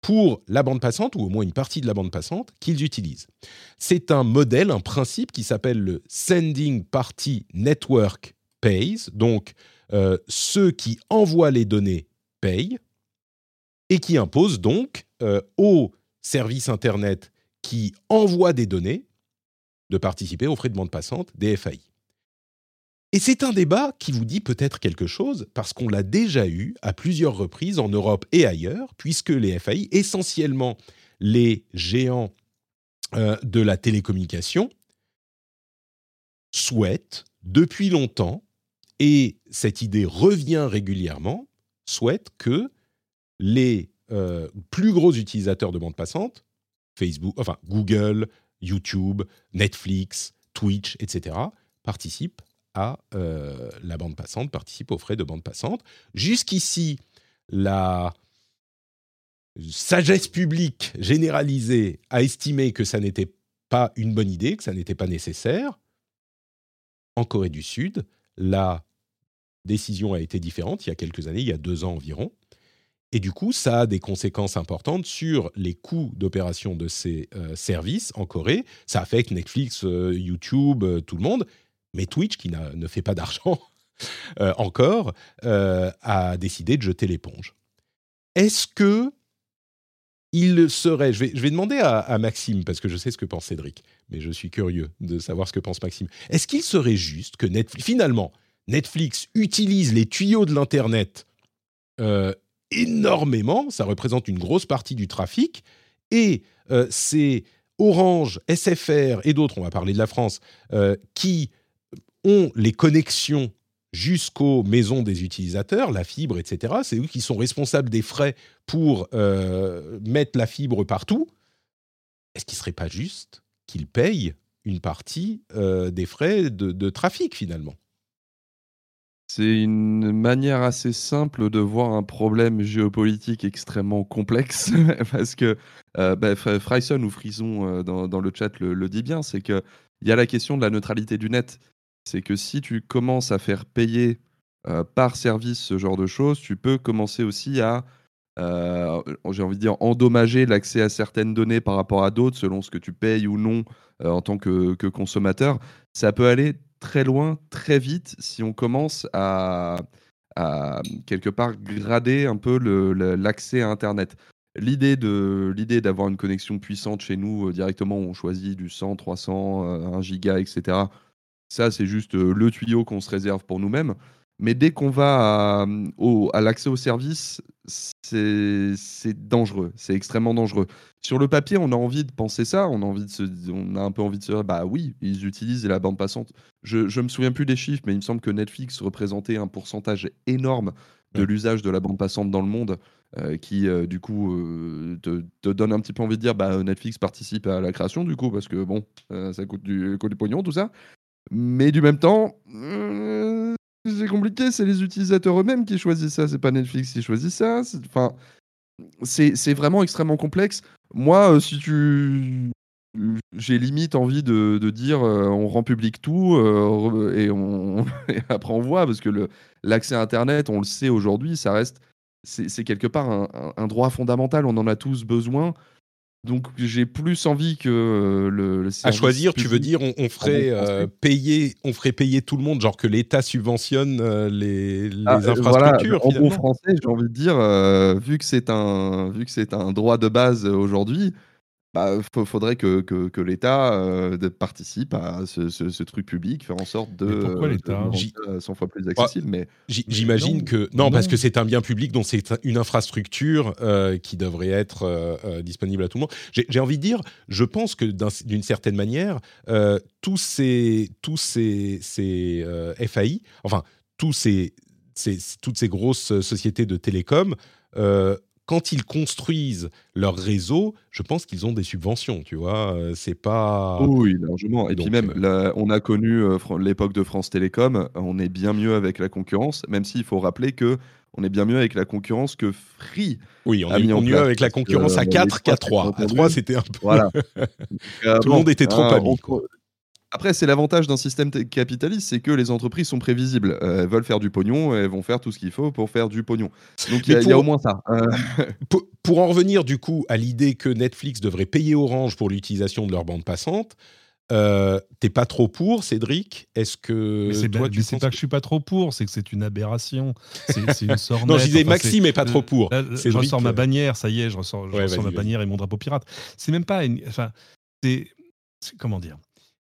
pour la bande passante, ou au moins une partie de la bande passante, qu'ils utilisent. C'est un modèle, un principe qui s'appelle le Sending Party Network Pays, donc euh, ceux qui envoient les données payent, et qui impose donc euh, aux services Internet qui envoient des données de participer aux frais de bande passante des FAI. Et c'est un débat qui vous dit peut-être quelque chose, parce qu'on l'a déjà eu à plusieurs reprises en Europe et ailleurs, puisque les FAI, essentiellement les géants euh, de la télécommunication, souhaitent depuis longtemps, et cette idée revient régulièrement, souhaitent que les euh, plus gros utilisateurs de bande passante, Facebook, enfin Google, YouTube, Netflix, Twitch, etc., participent à euh, la bande passante, participe aux frais de bande passante. Jusqu'ici, la sagesse publique généralisée a estimé que ça n'était pas une bonne idée, que ça n'était pas nécessaire. En Corée du Sud, la décision a été différente il y a quelques années, il y a deux ans environ. Et du coup, ça a des conséquences importantes sur les coûts d'opération de ces euh, services en Corée. Ça affecte Netflix, euh, YouTube, tout le monde mais Twitch, qui ne fait pas d'argent euh, encore, euh, a décidé de jeter l'éponge. Est-ce que il serait, je vais, je vais demander à, Maxime, parce que je sais ce que pense Cédric, mais je suis curieux de savoir ce que pense Maxime. Est-ce qu'il serait juste que Netflix, finalement, Netflix utilise les tuyaux de l'Internet euh, énormément, ça représente une grosse partie du trafic, et c'est Orange, SFR et d'autres, on va parler de la France, qui ont les connexions jusqu'aux maisons des utilisateurs, la fibre, etc. C'est eux qui sont responsables des frais pour euh, mettre la fibre partout. Est-ce qu'il ne serait pas juste qu'ils payent une partie euh, des frais de, trafic finalement? C'est une manière assez simple de voir un problème géopolitique extrêmement complexe, parce que euh, Fryson ou Frison dans, le chat le, le dit bien, c'est qu'il y a la question de la neutralité du net c'est que si tu commences à faire payer euh, par service ce genre de choses, tu peux commencer aussi à, euh, j'ai envie de dire, endommager l'accès à certaines données par rapport à d'autres, selon ce que tu payes ou non euh, en tant que, consommateur. Ça peut aller très loin, très vite, si on commence à, quelque part grader un peu l'accès à Internet. l'idée l'idée d'avoir une connexion puissante chez nous directement, on choisit du 100, 300, 1 giga, etc. Ça, c'est juste le tuyau qu'on se réserve pour nous-mêmes. Mais dès qu'on va à, l'accès au service, c'est dangereux, c'est extrêmement dangereux. Sur le papier, on a envie de penser ça, on a, envie de se, on a un peu envie de se dire, bah oui, ils utilisent la bande passante. Je ne me souviens plus des chiffres, mais il me semble que Netflix représentait un pourcentage énorme de l'usage de la bande passante dans le monde, euh, qui euh, du coup euh, te, donne un petit peu envie de dire, bah Netflix participe à la création du coup, parce que bon, ça coûte du, coûte du pognon, tout ça. Mais du même temps, c'est compliqué, c'est les utilisateurs eux-mêmes qui choisissent ça, c'est pas Netflix qui choisit ça. Enfin, c'est vraiment extrêmement complexe. Moi, euh, si tu. J'ai limite envie de, de dire euh, on rend public tout euh, et, on... après on voit, parce que l'accès à Internet, on le sait aujourd'hui, ça reste. C'est quelque part un, droit fondamental, on en a tous besoin. Donc j'ai plus envie que euh, le, À choisir, tu veux dire, on, ferait euh, payer, on ferait payer tout le monde, genre que l'État subventionne euh, les, les ah, infrastructures. en bon français, j'ai envie de dire, vu que c'est un, vu que c'est un droit de base aujourd'hui, bah, faudrait que, que, l'État euh, participe à ce, truc public, faire en sorte de, mais pourquoi l'État 100 fois plus accessible. mais j'imagine que non, parce que c'est un bien public, donc c'est une infrastructure euh, qui devrait être euh, disponible à tout le monde. J'ai envie de dire, je pense que d'une certaine manière, tous ces tous ces, ces FAI, enfin tous ces, ces, toutes ces grosses sociétés de télécom quand ils construisent leur réseau, je pense qu'ils ont des subventions, tu vois. Euh, c'est pas. Oui, largement. Et puis même, euh, on a connu euh, l'époque de France Télécom. On est bien mieux avec la concurrence, même s'il faut rappeler que on est bien mieux avec la concurrence que Free. Oui, on est mieux avec la concurrence à 4 qu'à 3. À 3, c'était un peu. Voilà. Tout le monde était trop hein, amis. Après, c'est l'avantage d'un système capitaliste, c'est que les entreprises sont prévisibles. Euh, elles veulent faire du pognon, elles vont faire tout ce qu'il faut pour faire du pognon. Donc il y, a au moins ça. Euh, pour, en revenir du coup à l'idée que Netflix devrait payer Orange pour l'utilisation de leur bande passante, euh, t'es pas trop pour, Cédric? Est-ce que c'est pas, que je suis pas trop pour, c'est que c'est une aberration. C'est une sorte. non, je disais Maxime est pas trop pour. je ressors ma bannière, ça y est, je ressors, ma bannière et mon drapeau pirate. C'est même pas, enfin, c'est comment dire?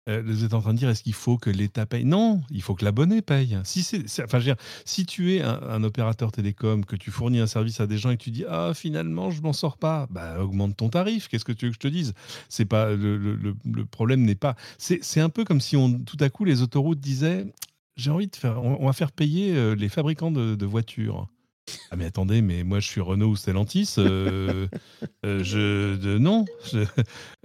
Euh, vous êtes en train de dire, est-ce qu'il faut que l'État paye? Non, il faut que l'abonné paye. Si, c'est, enfin, si tu es un, opérateur télécom, que tu fournis un service à des gens et que tu dis, ah, finalement, je m'en sors pas, bah, augmente ton tarif. Qu'est-ce que tu veux que je te dise? C'est pas le, le, problème n'est pas. C'est, un peu comme si tout à coup, les autoroutes disaient, j'ai envie de faire, on, va faire payer euh, les fabricants de voitures. Ah mais attendez, mais moi je suis Renault ou Stellantis. Euh, euh, je non,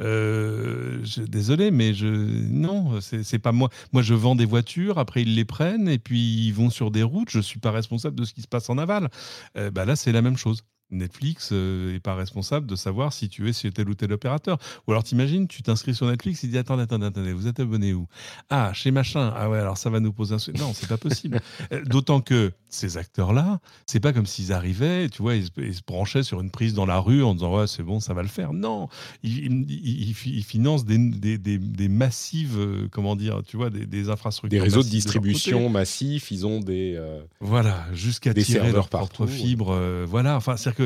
euh, je, désolé, mais je non, c'est pas moi. Moi je vends des voitures, après ils les prennent et puis ils vont sur des routes. Je suis pas responsable de ce qui se passe en aval. bah là c'est la même chose. Netflix n'est euh, pas responsable de savoir si tu es chez tel ou tel opérateur. Ou alors t'imagines, tu t'inscris sur Netflix, il dit attendez, attendez, attendez, vous êtes abonné où? Ah, chez machin. Ah ouais, alors ça va nous poser un. Non, c'est pas possible. Euh, d'autant que ces acteurs-là, c'est pas comme s'ils arrivaient, tu vois, ils, se branchaient sur une prise dans la rue en disant ouais, c'est bon, ça va le faire. Non, ils, financent des, des, massives, euh, comment dire, tu vois, des, infrastructures. Des réseaux de distribution massifs, ils ont des. voilà, jusqu'à des serveurs par fibre. voilà, enfin, c'est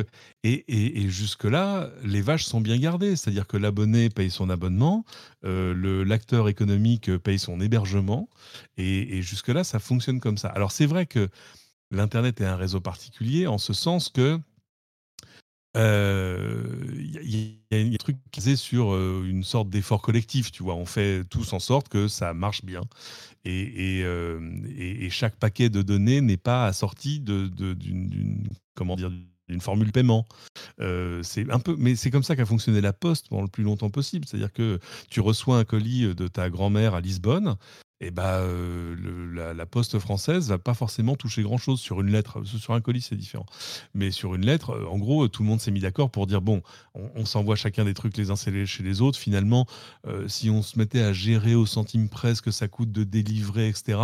et, jusque-là, les vaches sont bien gardées. C'est-à-dire que l'abonné paye son abonnement, euh, l'acteur économique paye son hébergement, et, jusque-là, ça fonctionne comme ça. Alors c'est vrai que l'Internet est un réseau particulier en ce sens que il euh, y, a un truc est sur euh, une sorte d'effort collectif, tu vois. On fait tous en sorte que ça marche bien. Et, et, chaque paquet de données n'est pas assorti de, comment dire, une formule paiement. Euh, c'est un peu, mais c'est comme ça qu'a fonctionné la Poste pendant le plus longtemps possible. C'est-à-dire que tu reçois un colis de ta grand-mère à Lisbonne, et bah, euh, la, poste française va pas forcément toucher grand chose sur une lettre. Sur un colis, c'est différent. Mais sur une lettre, euh, en gros, tout le monde s'est mis d'accord pour dire bon, on, s'envoie chacun des trucs les uns chez les autres. Finalement, euh, si on se mettait à gérer au centime près ce que ça coûte de délivrer, etc.,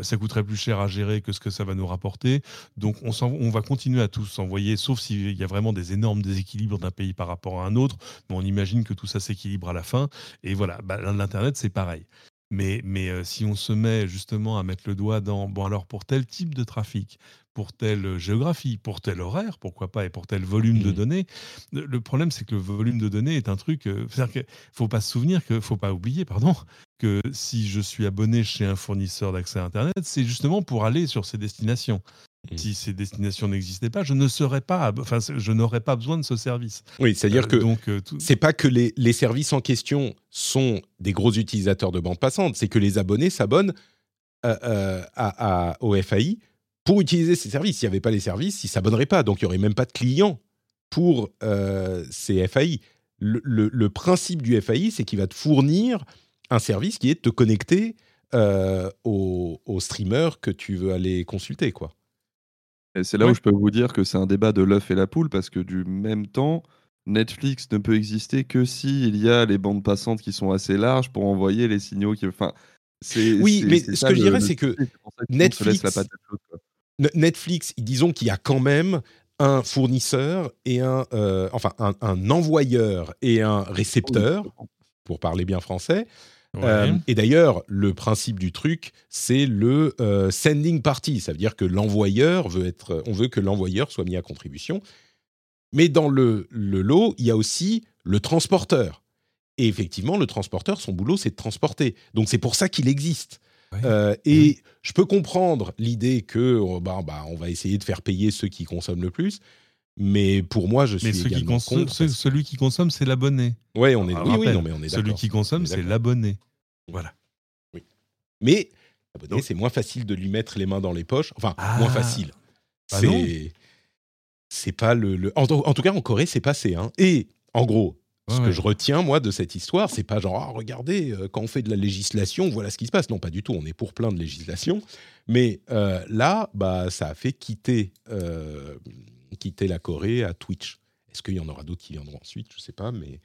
ça coûterait plus cher à gérer que ce que ça va nous rapporter. Donc, on, on va continuer à tous s'envoyer, sauf s'il y a vraiment des énormes déséquilibres d'un pays par rapport à un autre. Mais on imagine que tout ça s'équilibre à la fin. Et voilà, bah, l'Internet, c'est pareil. Mais, mais euh, si on se met justement à mettre le doigt dans, bon alors pour tel type de trafic, pour telle géographie, pour tel horaire, pourquoi pas, et pour tel volume de Mhm. données, le le problème c'est que le volume de données est un truc, euh, c'est-à-dire qu'il faut pas se souvenir, que faut pas oublier, pardon, que si je suis abonné chez un fournisseur d'accès à Internet, c'est justement pour aller sur ces destinations. Mhm. Si ces destinations n'existaient pas, je ne serais pas, enfin, je n'aurais pas besoin de ce service. Oui, c'est-à-dire Euh, que donc euh, tout- c'est pas que les, les services en question sont des gros utilisateurs de bande passante, c'est que les abonnés s'abonnent euh, euh, à- à- au FAI pour utiliser ces services. S'il n'y avait pas les services, ils ne s'abonneraient pas. Donc, il n'y aurait même pas de clients pour ces FAI. Le, le- le principe du FAI, c'est qu'il va te fournir un service qui est de te connecter au, au streamer que tu veux aller consulter. quoi. Et c'est là Ouais. où je peux vous dire que c'est un débat de l'œuf et la poule, parce que du même temps, Netflix ne peut exister que s'il y a les bandes passantes qui sont assez larges pour envoyer les signaux qui. Enfin, Oui, mais ce que je dirais, c'est que se laisse la Netflix- disons qu'il y a quand même un fournisseur et un, euh, enfin, un, un envoyeur et un récepteur, pour parler bien français. Ouais. Euh, et d'ailleurs, le principe du truc, c'est le euh, sending party. Ça veut dire que l'envoyeur veut être, on veut que l'envoyeur soit mis à contribution. Mais dans le, le lot, il y a aussi le transporteur. Et effectivement, le transporteur, son boulot, c'est de transporter. Donc c'est pour ça qu'il existe. Ouais. Euh, et je peux comprendre l'idée que oh, bah, bah, on va essayer de faire payer ceux qui consomment le plus. Mais pour moi, je suis mais ceux également contre. ceux- celui qui consomme, c'est l'abonné. Ouais, on est. Ah, Oui, oui, non, mais on est Celui qui consomme, On est c'est l'abonné. Voilà. Mais abonné, Donc- c'est moins facile de lui mettre les mains dans les poches. Enfin, Ah. moins facile. Bah c'est c'est pas le. le- En, en tout cas, en Corée, c'est passé. Hein. Et en gros, ce Ouais, que ouais. je retiens moi de cette histoire, c'est pas genre ah, regardez euh, quand on fait de la législation, voilà ce qui se passe. Non, pas du tout. On est pour plein de législation. Mais euh, là, bah, ça a fait quitter euh, quitter la Corée à Twitch. Est-ce qu'il y en aura d'autres qui viendront ensuite? Je sais pas, mais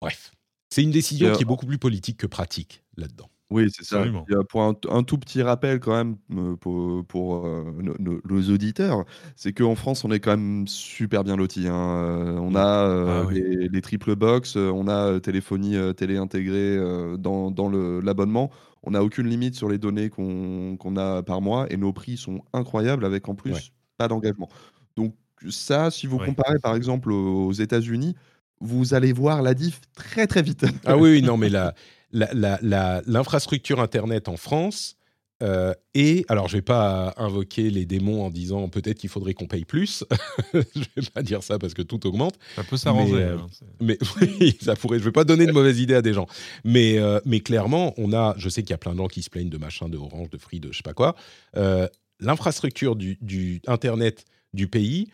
bref. C'est une décision euh, qui est beaucoup plus politique que pratique là-dedans. Oui, c'est ça. Pour un, un tout petit rappel quand même euh, pour, pour, euh, nos, nos- nos auditeurs, c'est qu'en France, on est quand même super bien lotis. hein. Euh, on a euh, Ah oui. les, les triple box, euh, on a euh, téléphonie euh, télé intégrée euh, dans, dans le- l'abonnement. On n'a aucune limite sur les données qu'on a par mois et nos prix sont incroyables avec en plus Ouais. pas d'engagement. Donc ça, si vous Ouais. comparez par exemple aux États-Unis, vous allez voir la diff très très vite. Ah oui, oui, non, mais la- la- la- la- l'infrastructure Internet en France euh, est... Alors, je vais pas invoquer les démons en disant peut-être qu'il faudrait qu'on paye plus. je vais pas dire ça parce que tout augmente. Ça peut s'arranger. Mais, euh, hein, Mais oui, ça pourrait. Je vais pas donner de mauvaises idées à des gens. Mais, euh, mais clairement, on a. Je sais qu'il y a plein de gens qui se plaignent de machin, de Orange, de Free, de je sais pas quoi. Euh, L'infrastructure du, du Internet du pays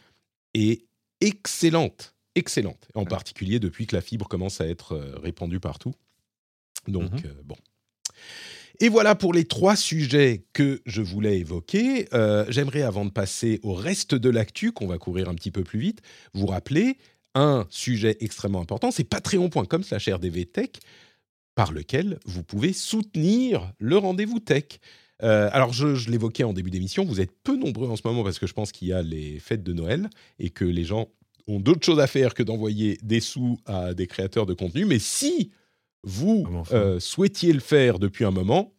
est excellente, excellente. En particulier depuis que la fibre commence à être euh, répandue partout. Donc Mhm. euh, bon. Et voilà pour les trois sujets que je voulais évoquer. Euh, J'aimerais, avant de passer au reste de l'actu, qu'on va courir un petit peu plus vite, vous rappeler un sujet extrêmement important, c'est patreon.com slash rdvtech, par lequel vous pouvez soutenir le rendez-vous tech. Euh, alors, je, je l'évoquais en début d'émission, vous êtes peu nombreux en ce moment parce que je pense qu'il y a les fêtes de Noël et que les gens ont d'autres choses à faire que d'envoyer des sous à des créateurs de contenu. Mais si vous Ah, enfin. euh, souhaitiez le faire depuis un moment,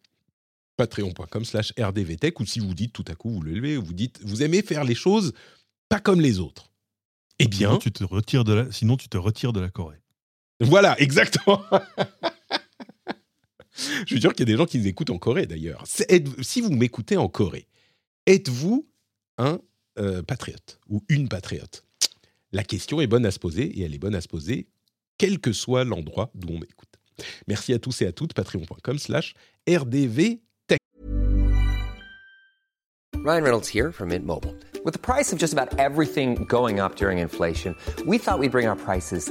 patreon.com slash rdvtech, ou si vous dites tout à coup, vous le levez, vous dites, vous aimez faire les choses pas comme les autres. Eh bien, Sinon, tu te retires de la, sinon, tu te retires de la Corée. voilà, exactement. Je suis sûr qu'il y a des gens qui nous écoutent en Corée d'ailleurs. Si vous m'écoutez en Corée, êtes-vous un euh, patriote ou une patriote? La question est bonne à se poser et elle est bonne à se poser quel que soit l'endroit d'où on écoute. Merci à tous et à toutes, patreon.com slash rdv Ryan Reynolds here from Mint. With the price of just about everything going up during inflation, we thought we'd bring our prices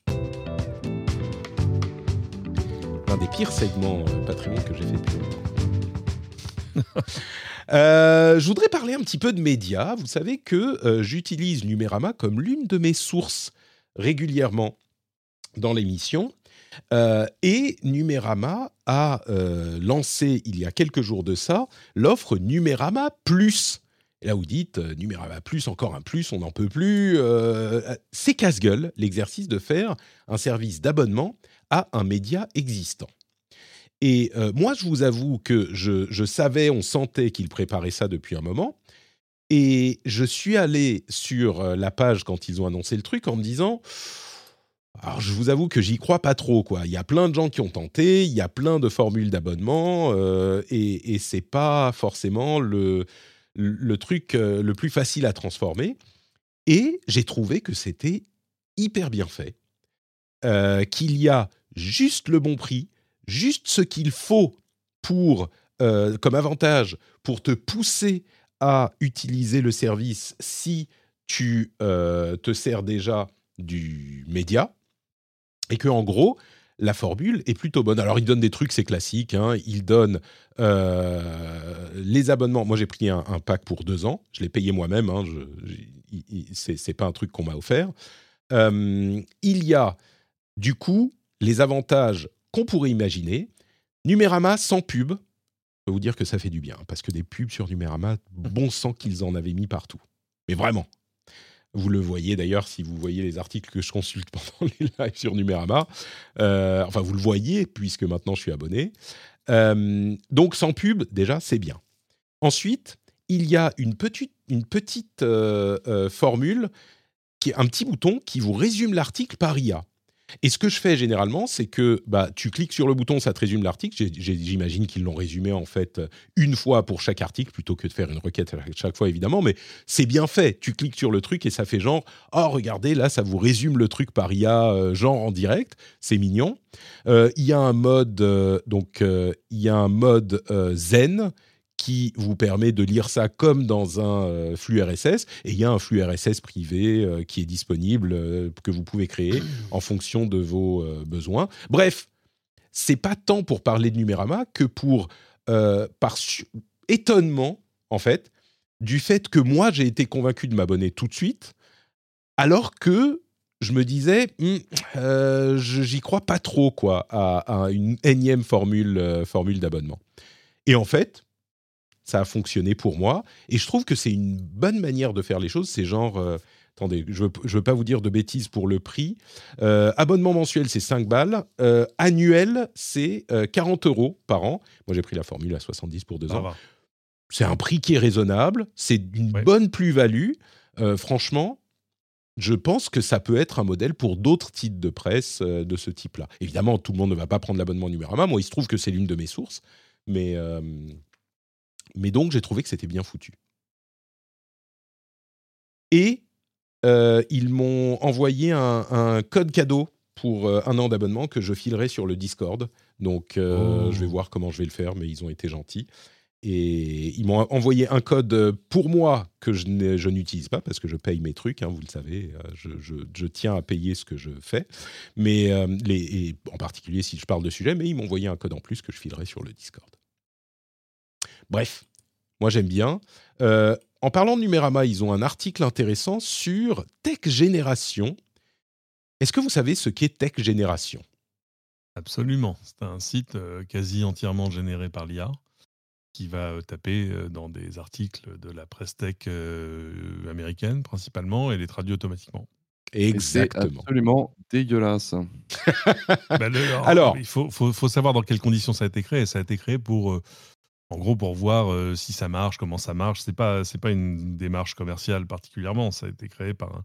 L'un des pires segments euh, Patreon que j'ai fait depuis longtemps. Euh, je voudrais parler un petit peu de médias. Vous savez que euh, j'utilise Numérama comme l'une de mes sources régulièrement dans l'émission. Et Numérama a lancé il y a quelques jours de ça l'offre Numérama Plus. Et là, vous dites Numérama Plus, encore un plus, on n'en peut plus. C'est casse-gueule l'exercice de faire un service d'abonnement à un média existant. Et euh, moi, je vous avoue que je, savais, on sentait qu'il préparait ça depuis un moment. Et je suis allé sur euh, la page quand ils ont annoncé le truc en me disant alors, je vous avoue que j'y crois pas trop, quoi. Il y a plein de gens qui ont tenté, il y a plein de formules d'abonnement, euh, et, et c'est pas forcément le, truc le plus facile à transformer. Et j'ai trouvé que c'était hyper bien fait, qu'il y a juste le bon prix, juste ce qu'il faut pour, euh, comme avantage pour te pousser à utiliser le service si tu euh, te sers déjà du média et que en gros la formule est plutôt bonne. Alors il donne des trucs, c'est classique. Hein. Il donne euh, les abonnements. Moi j'ai pris un, pack pour deux ans. Je l'ai payé moi-même. Hein. C'est pas un truc qu'on m'a offert. Il y a du coup les avantages qu'on pourrait imaginer. Numérama sans pub. Je peux vous dire que ça fait du bien parce que des pubs sur Numérama, bon sang qu'ils en avaient mis partout. Mais vraiment, vous le voyez d'ailleurs si vous voyez les articles que je consulte pendant les lives sur Numérama. Euh, enfin, vous le voyez puisque maintenant je suis abonné. Euh, donc sans pub, déjà, c'est bien. Ensuite, il y a une petite, euh, formule, qui est un petit bouton qui vous résume l'article par IA. Et ce que je fais généralement, c'est que bah, tu cliques sur le bouton, ça te résume l'article. J'imagine qu'ils l'ont résumé en fait une fois pour chaque article plutôt que de faire une requête à chaque fois évidemment. Mais c'est bien fait. Tu cliques sur le truc et ça fait genre oh regardez là ça vous résume le truc par IA euh, genre en direct. C'est mignon. Euh, Il y a un mode euh, donc il y a un mode zen qui vous permet de lire ça comme dans un euh, flux RSS. Et il y a un flux RSS privé euh, qui est disponible, euh, que vous pouvez créer en fonction de vos besoins. Bref, c'est pas tant pour parler de Numérama que pour, par étonnement, en fait, du fait que moi, j'ai été convaincu de m'abonner tout de suite, alors que je me disais, hm, euh, j'y crois pas trop, quoi, à, une énième formule, euh, formule d'abonnement. Et en fait, ça a fonctionné pour moi. Et je trouve que c'est une bonne manière de faire les choses. C'est genre, euh, attendez, je ne veux, veux, pas vous dire de bêtises pour le prix. Euh, abonnement mensuel, c'est 5 balles. Euh, annuel, c'est 40 euros par an. Moi, j'ai pris la formule à 70 pour 2 Ça ans. C'est un prix qui est raisonnable. C'est une Ouais. bonne plus-value. Franchement, je pense que ça peut être un modèle pour d'autres titres de presse de ce type-là. Évidemment, tout le monde ne va pas prendre l'abonnement Numérama. Moi, il se trouve que c'est l'une de mes sources. Mais, mais donc, j'ai trouvé que c'était bien foutu. Et euh, ils m'ont envoyé un, un code cadeau pour euh, un an d'abonnement que je filerai sur le Discord. Donc, euh, Oh. je vais voir comment je vais le faire, mais ils ont été gentils. Et ils m'ont envoyé un code pour moi que je n'utilise pas parce que je paye mes trucs, hein, vous le savez, je, je- je tiens à payer ce que je fais. Mais euh, les, et en particulier si je parle de sujet, mais ils m'ont envoyé un code en plus que je filerai sur le Discord. Bref, moi j'aime bien. Euh, en parlant de Numérama, ils ont un article intéressant sur Tech Génération. Est-ce que vous savez ce qu'est Tech Génération? Absolument. C'est un site euh, quasi entièrement généré par l'IA qui va euh, taper euh, dans des articles de la presse tech euh, américaine principalement et les traduit automatiquement. Exactement. absolument dégueulasse. Bah, le- Alors- il faut, faut- faut savoir dans quelles conditions ça a été créé. Ça a été créé pour, euh, en gros, pour voir euh, si ça marche, comment ça marche. C'est pas, c'est pas une démarche commerciale particulièrement. Ça a été créé par un,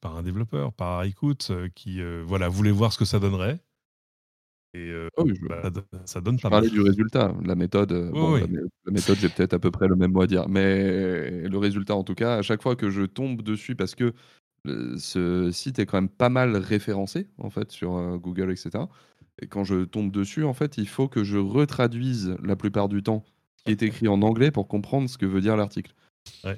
par un développeur, par Écoute, qui, euh, voilà, voulait voir ce que ça donnerait. Et euh, oui, bah, ça, donne- ça donne Je pas mal. parlais du résultat. La méthode, euh, bon, Oui, la, méthode, j'ai peut-être à peu près le même mot à dire. Mais le résultat, en tout cas, à chaque fois que je tombe dessus, parce que euh, ce site est quand même pas mal référencé, en fait, sur euh, Google, etc. Et quand je tombe dessus, en fait, il faut que je retraduise la plupart du temps ce qui est écrit en anglais pour comprendre ce que veut dire l'article.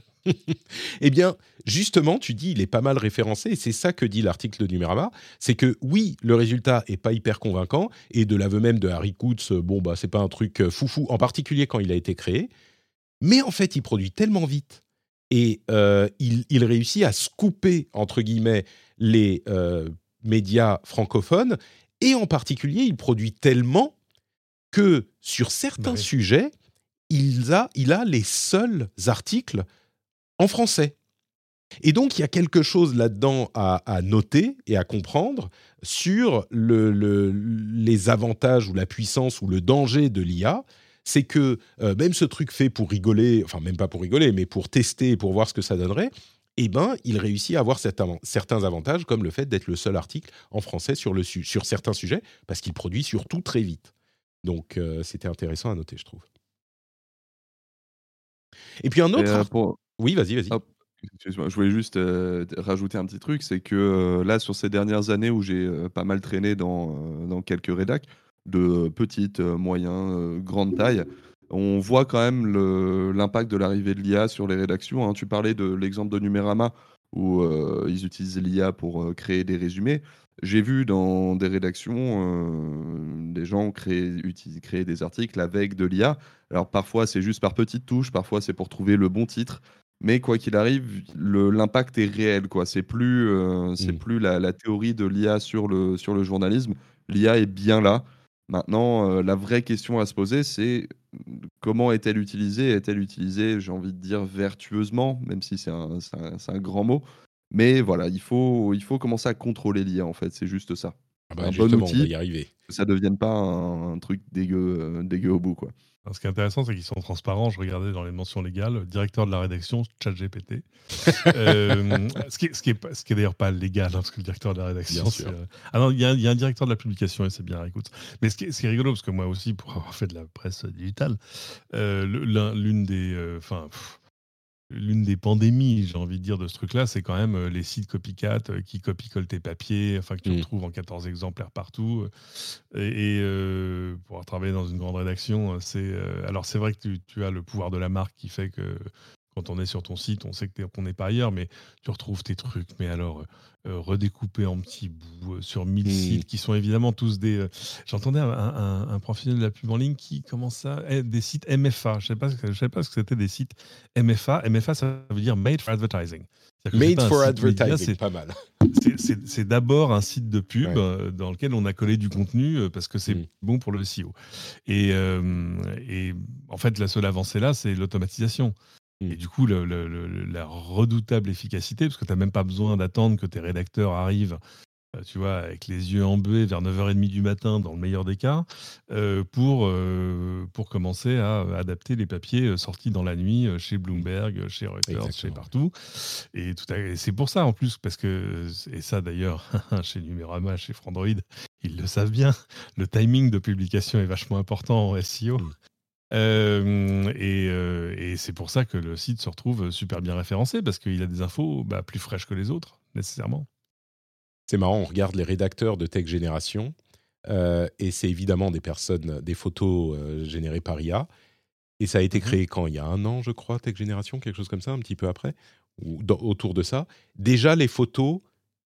Eh bien, justement, tu dis il est pas mal référencé, et c'est ça que dit l'article de Numérama, c'est que oui, le résultat est pas hyper convaincant, et de l'aveu même de Harry Coots, euh, bon bah c'est pas un truc euh, foufou, en particulier quand il a été créé, Mais en fait, il produit tellement vite et euh, il, il, réussit à scooper, entre guillemets, les euh, médias francophones. Et en particulier, il produit tellement que sur certains Bah oui. sujets, il a, il a les seuls articles en français. Et donc, il y a quelque chose là-dedans à, à noter et à comprendre sur le, le- les avantages ou la puissance ou le danger de l'IA. C'est que euh, même ce truc fait pour rigoler, enfin même pas pour rigoler, mais pour tester et pour voir ce que ça donnerait, eh ben, il réussit à avoir certains, avantages, comme le fait d'être le seul article en français sur, le, su- sur certains sujets, parce qu'il produit surtout très vite. Donc, euh, c'était intéressant à noter, je trouve. Et puis un autre... euh, pour- Oui, vas-y, vas-y. Excuse-moi, je voulais juste euh, rajouter un petit truc, c'est que là, sur ces dernières années où j'ai pas mal traîné dans, dans quelques rédacs, de petites, moyens, euh, grande taille, on voit quand même l'impact de l'arrivée de l'IA sur les rédactions. hein. Tu parlais de l'exemple de Numérama où euh, ils utilisent l'IA pour euh, créer des résumés. J'ai vu dans des rédactions euh, des gens créer, des articles avec de l'IA. Alors parfois c'est juste par petites touches, parfois c'est pour trouver le bon titre. Mais quoi qu'il arrive, l'impact est réel. quoi. C'est plus, c'est Mm. plus la, la théorie de l'IA sur le, sur le journalisme. L'IA est bien là. Maintenant, la vraie question à se poser, c'est comment est-elle utilisée? Est-elle utilisée, j'ai envie de dire, vertueusement, même si c'est un, un- grand mot. Mais voilà, il faut, il faut commencer à contrôler l'IA, en fait. C'est juste ça. Ah bah, un bon justement, on va outil. y arriver. Que ça ne devienne pas un, un truc dégueu, euh, dégueu au bout. Quoi. Alors, ce qui est intéressant, c'est qu'ils sont transparents. Je regardais dans les mentions légales, directeur de la rédaction, ChatGPT. Euh, ce qui est, ce qui est, d'ailleurs pas légal, hein, parce que le directeur de la rédaction, Bien sûr. euh, Ah non, il y, a un- il y a un directeur de la publication et c'est bien, écoute. Mais ce qui, est, ce qui est rigolo, parce que moi aussi, pour avoir fait de la presse digitale, euh, le- l'un- l'une des. euh, Enfin. pff, L'une des pandémies, j'ai envie de dire, de ce truc-là, c'est quand même euh, les sites copycat euh, qui copient-collent tes papiers, enfin que tu Mm. retrouves en 14 exemplaires partout. Et, et, euh, pour avoir travaillé dans une grande rédaction, euh, c'est euh, alors c'est vrai que tu, tu as le pouvoir de la marque qui fait que quand on est sur ton site, on sait que qu'on n'est pas ailleurs, mais tu retrouves tes trucs, mais alors euh, euh, redécoupés en petits bouts euh, sur 1000 Mm. sites qui sont évidemment tous des. euh, J'entendais un, un- un professionnel de la pub en ligne qui commence ça, eh, des sites MFA. Je je sais pas ce que c'était des sites MFA. MFA, ça veut dire Made for Advertising. C'est-à-dire que c'est Made pas un for site média, advertising, c'est- pas mal. c'est- c'est c'est d'abord un site de pub Ouais. euh, dans lequel on a collé du contenu euh, parce que c'est Mm. bon pour le SEO. Et, euh, et en fait, la seule avancée là, c'est l'automatisation. Mm. Et du coup, le- le- le- la redoutable efficacité, parce que tu n'as même pas besoin d'attendre que tes rédacteurs arrivent, euh, tu vois, avec les yeux embués vers 9h30 du matin, dans le meilleur des cas, euh, pour, euh, pour commencer à adapter les papiers sortis dans la nuit chez Bloomberg, chez Reuters, chez partout. Et, tout à- et c'est pour ça en plus, parce que, et ça d'ailleurs, chez Numérama, chez Frandroid, ils le savent bien, le timing de publication est vachement important en SEO. Euh, et euh, et c'est pour ça que le site se retrouve super bien référencé, parce qu'il a des infos bah, plus fraîches que les autres, nécessairement. C'est marrant, on regarde les rédacteurs de Tech Génération, euh, et c'est évidemment des personnes, des photos générées par IA. Et ça a été Mhm. créé quand? Il y a un an, je crois, Tech Génération, quelque chose comme ça, un petit peu après, ou dans- autour de ça. Déjà, les photos,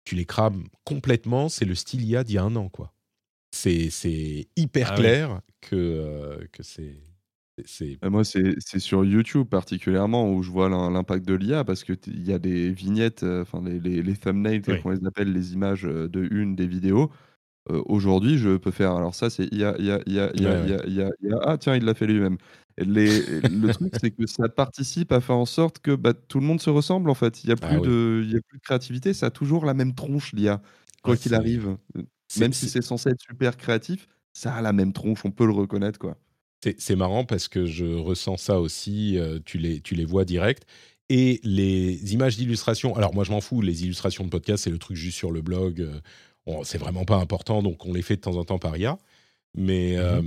tu les crames complètement, c'est le style IA d'il y a un an, quoi. C'est hyper Ah clair que, que c'est. C'est- moi, c'est c'est sur YouTube particulièrement où je vois l'im- l'impact de l'IA parce qu'il y a des vignettes, euh, enfin les, les, les thumbnails, Oui. qu'on les appelle, les images euh, de une des vidéos. Euh, Aujourd'hui, je peux faire. Alors, ça, c'est IA, IA, IA, IA, Ouais, ouais. IA, IA, IA. Ah, tiens, il l'a fait lui-même. Les, le truc, c'est que ça participe à faire en sorte que bah, tout le monde se ressemble en fait. Il n'y a, Ah plus oui. de- il y a plus de créativité, ça a toujours la même tronche, l'IA, quoi Ouais, qu'il c'est- arrive. c'est- Même si c'est- c'est censé être super créatif, ça a la même tronche, on peut le reconnaître. quoi. C'est marrant parce que je ressens ça aussi, euh, tu, les, tu les vois direct. Et les images d'illustration, alors moi je m'en fous, les illustrations de podcast, c'est le truc juste sur le blog, euh, on- c'est vraiment pas important, donc on les fait de temps en temps par IA. Mais, euh,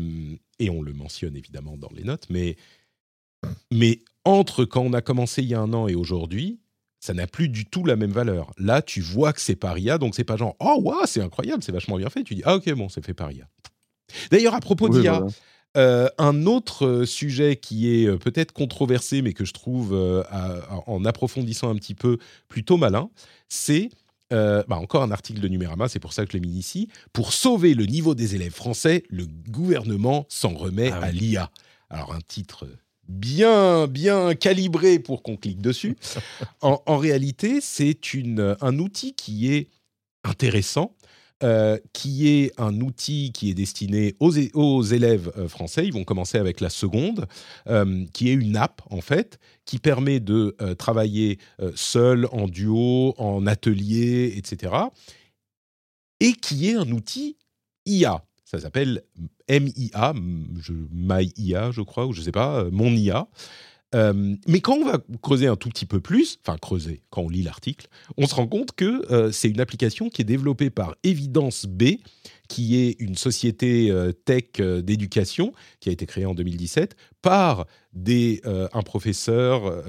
et on le mentionne évidemment dans les notes, mais, mais entre quand on a commencé il y a un an et aujourd'hui, ça n'a plus du tout la même valeur. Là, tu vois que c'est par IA, donc c'est pas genre, oh, waouh, c'est incroyable, c'est vachement bien fait. Tu dis, ah ok, bon, c'est fait par IA. D'ailleurs, à propos Oui, d'IA, voilà. Euh, un autre euh, sujet qui est euh, peut-être controversé, mais que je trouve, euh, à- à- en approfondissant un petit peu, plutôt malin, c'est euh, bah, encore un article de Numérama, c'est pour ça que je l'ai mis ici. Pour sauver le niveau des élèves français, le gouvernement s'en remet Ah à l'IA. Alors un titre bien, bien calibré pour qu'on clique dessus. En, en réalité, c'est un outil qui est intéressant, euh, qui est un outil qui est destiné aux, aux élèves euh, français. Ils vont commencer avec la seconde, euh, qui est une app en fait, qui permet de travailler seul, en duo, en atelier, etc. Et qui est un outil IA. Ça s'appelle MIA, MyIA, je crois, ou je sais pas, mon IA. Euh, mais quand on va creuser un tout petit peu plus, enfin creuser, quand on lit l'article, on se rend compte que euh, c'est une application qui est développée par Evidence B, qui est une société euh, tech d'éducation qui a été créée en 2017 par des, un professeur,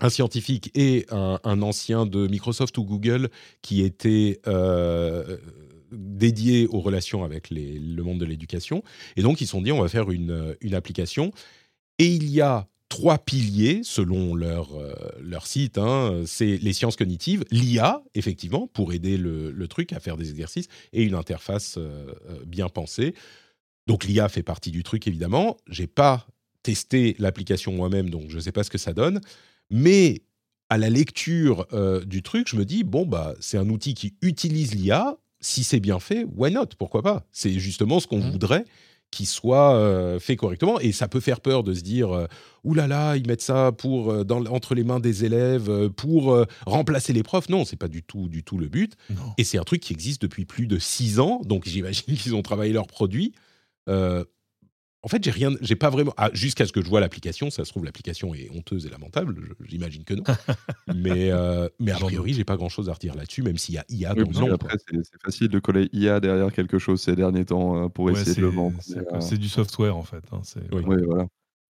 un scientifique et un, ancien de Microsoft ou Google qui était dédié aux relations avec le monde de l'éducation. Et donc ils se sont dit on va faire une, une application. Et il y a trois piliers selon leur, euh, leur site. hein. C'est les sciences cognitives, l'IA, effectivement, pour aider le, le truc à faire des exercices, et une interface euh, euh, bien pensée. Donc l'IA fait partie du truc, évidemment. J'ai pas testé l'application moi-même, donc je ne sais pas ce que ça donne. Mais à la lecture euh, du truc, je me dis, bon, bah, c'est un outil qui utilise l'IA. Si c'est bien fait, why not? Pourquoi pas? C'est justement ce qu'on Mhm. voudrait qu'il soit euh, fait correctement. Et ça peut faire peur de se dire, euh, là là, ils mettent ça pour, euh, dans, entre les mains des élèves pour euh, remplacer les profs. Non, c'est pas du tout, du tout le but. Non. Et c'est un truc qui existe depuis plus de six ans. Donc j'imagine qu'ils ont travaillé leur produit. En fait, j'ai rien, j'ai pas vraiment. ah, Jusqu'à ce que je vois l'application, ça se trouve l'application est honteuse et lamentable. J'imagine que non. mais euh, mais a priori, j'ai pas grand chose à redire là-dessus, même s'il y a IA Oui, dans le après, c'est c'est facile de coller IA derrière quelque chose ces derniers temps euh, pour Ouais, essayer c'est de le vendre. c'est euh, C'est du software en fait. hein, c'est- Oui. voilà.